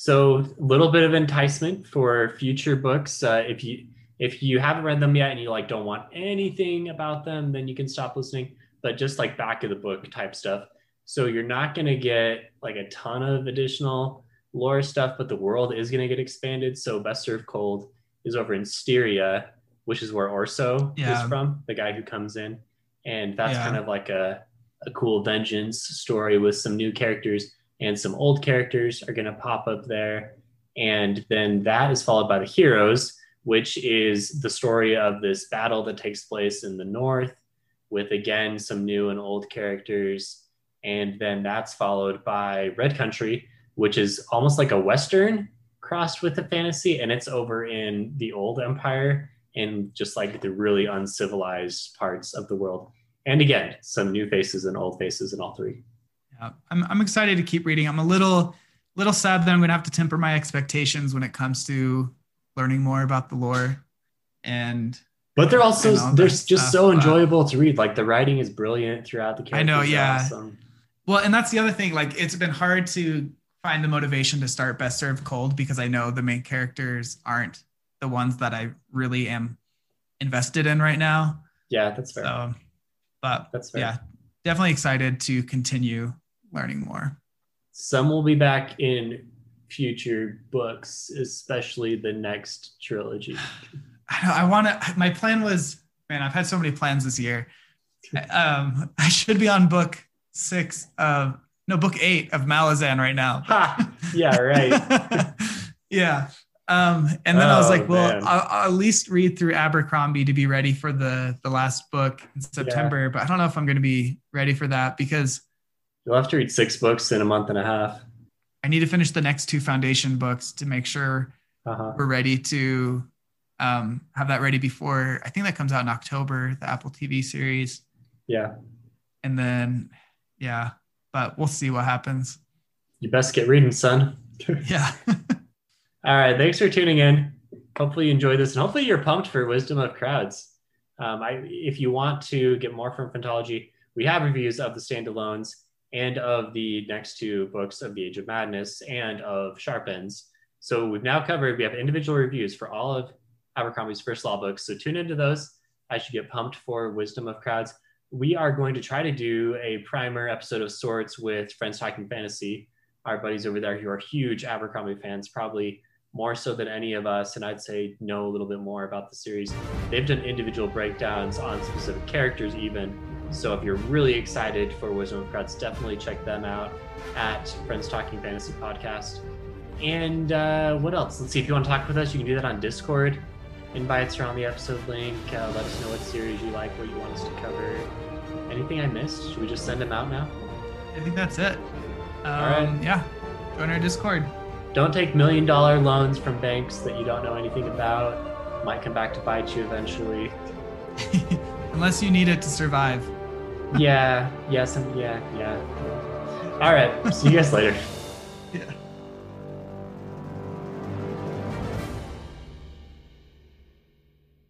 Speaker 2: So a little bit of enticement for future books. Uh, if you if you haven't read them yet and you like don't want anything about them, then you can stop listening. But just like back of the book type stuff. So you're not going to get like a ton of additional lore stuff, but the world is going to get expanded. So Best Served Cold is over in Styria, which is where Orso
Speaker 3: Yeah.
Speaker 2: is from, the guy who comes in, and that's
Speaker 3: Yeah.
Speaker 2: kind of like a a cool vengeance story with some new characters and some old characters are going to pop up there. And then that is followed by the heroes, which is the story of this battle that takes place in the north with again some new and old characters. And then that's followed by Red Country, which is almost like a Western crossed with a fantasy. And it's over in the old empire in just like the really uncivilized parts of the world. And again, some new faces and old faces in all three.
Speaker 3: I'm, I'm excited to keep reading. I'm a little, little sad that I'm going to have to temper my expectations when it comes to learning more about the lore. And
Speaker 2: But they're also they're just
Speaker 3: stuff,
Speaker 2: so enjoyable to read. Like the writing is brilliant throughout the characters.
Speaker 3: I
Speaker 2: know,
Speaker 3: yeah.
Speaker 2: awesome.
Speaker 3: Well, and that's the other thing. Like, it's been hard to find the motivation to start Best Served Cold because I know the main characters aren't the ones that I really am invested in right now.
Speaker 2: Yeah, that's fair.
Speaker 3: So, but
Speaker 2: That's fair.
Speaker 3: yeah, definitely excited to continue learning more.
Speaker 2: Some will be back in future books, especially the next trilogy. [SIGHS]
Speaker 3: I know I want to. My plan was, man, I've had so many plans this year. [LAUGHS] Um, I should be on book six of no book eight of Malazan right now.
Speaker 2: ha! Yeah, right. [LAUGHS]
Speaker 3: yeah. Um, and then I was
Speaker 2: Oh,
Speaker 3: like, well. I'll, I'll at least read through Abercrombie to be ready for the the last book in September. But I don't know if I'm going to be ready for that because
Speaker 2: You'll have to read six books in a month and a half.
Speaker 3: I need to finish the next two foundation books to make sure
Speaker 2: Uh-huh.
Speaker 3: we're ready to um, have that ready before. I think that comes out in October, the Apple TV series,
Speaker 2: Yeah.
Speaker 3: and then yeah. But we'll see what happens.
Speaker 2: You best get reading, son. [LAUGHS] [LAUGHS]
Speaker 3: Yeah.
Speaker 2: All right. Thanks for tuning in. Hopefully you enjoyed this and hopefully you're pumped for Wisdom of Crowds. Um, I, if you want to get more from Phantology, we have reviews of the standalones and of the next two books of the Age of Madness and of Sharp Ends. So we've now covered, we have individual reviews for all of Abercrombie's first law books. So tune into those as you get pumped for Wisdom of Crowds. We are going to try to do a primer episode of sorts with Friends Talking Fantasy, our buddies over there who are huge Abercrombie fans, probably more so than any of us, and I'd say know a little bit more about the series. They've done individual breakdowns on specific characters, even So if you're really excited for Wisdom of Crowds, definitely check them out at Friends Talking Fantasy Podcast. And uh, what else? Let's see if you want to talk with us. You can do that on Discord. Invites are on the episode link. Uh, let us know what series you like, what you want us to cover. Anything I missed? Should we just send them out now?
Speaker 3: I think that's it. Um,
Speaker 2: right.
Speaker 3: Yeah. Join our Discord.
Speaker 2: Don't take million dollar loans from banks that you don't know anything about. Might come back to bite you eventually. [LAUGHS]
Speaker 3: Unless you need it to survive.
Speaker 2: Yeah, yes, and yeah, yeah. All right. See you guys later.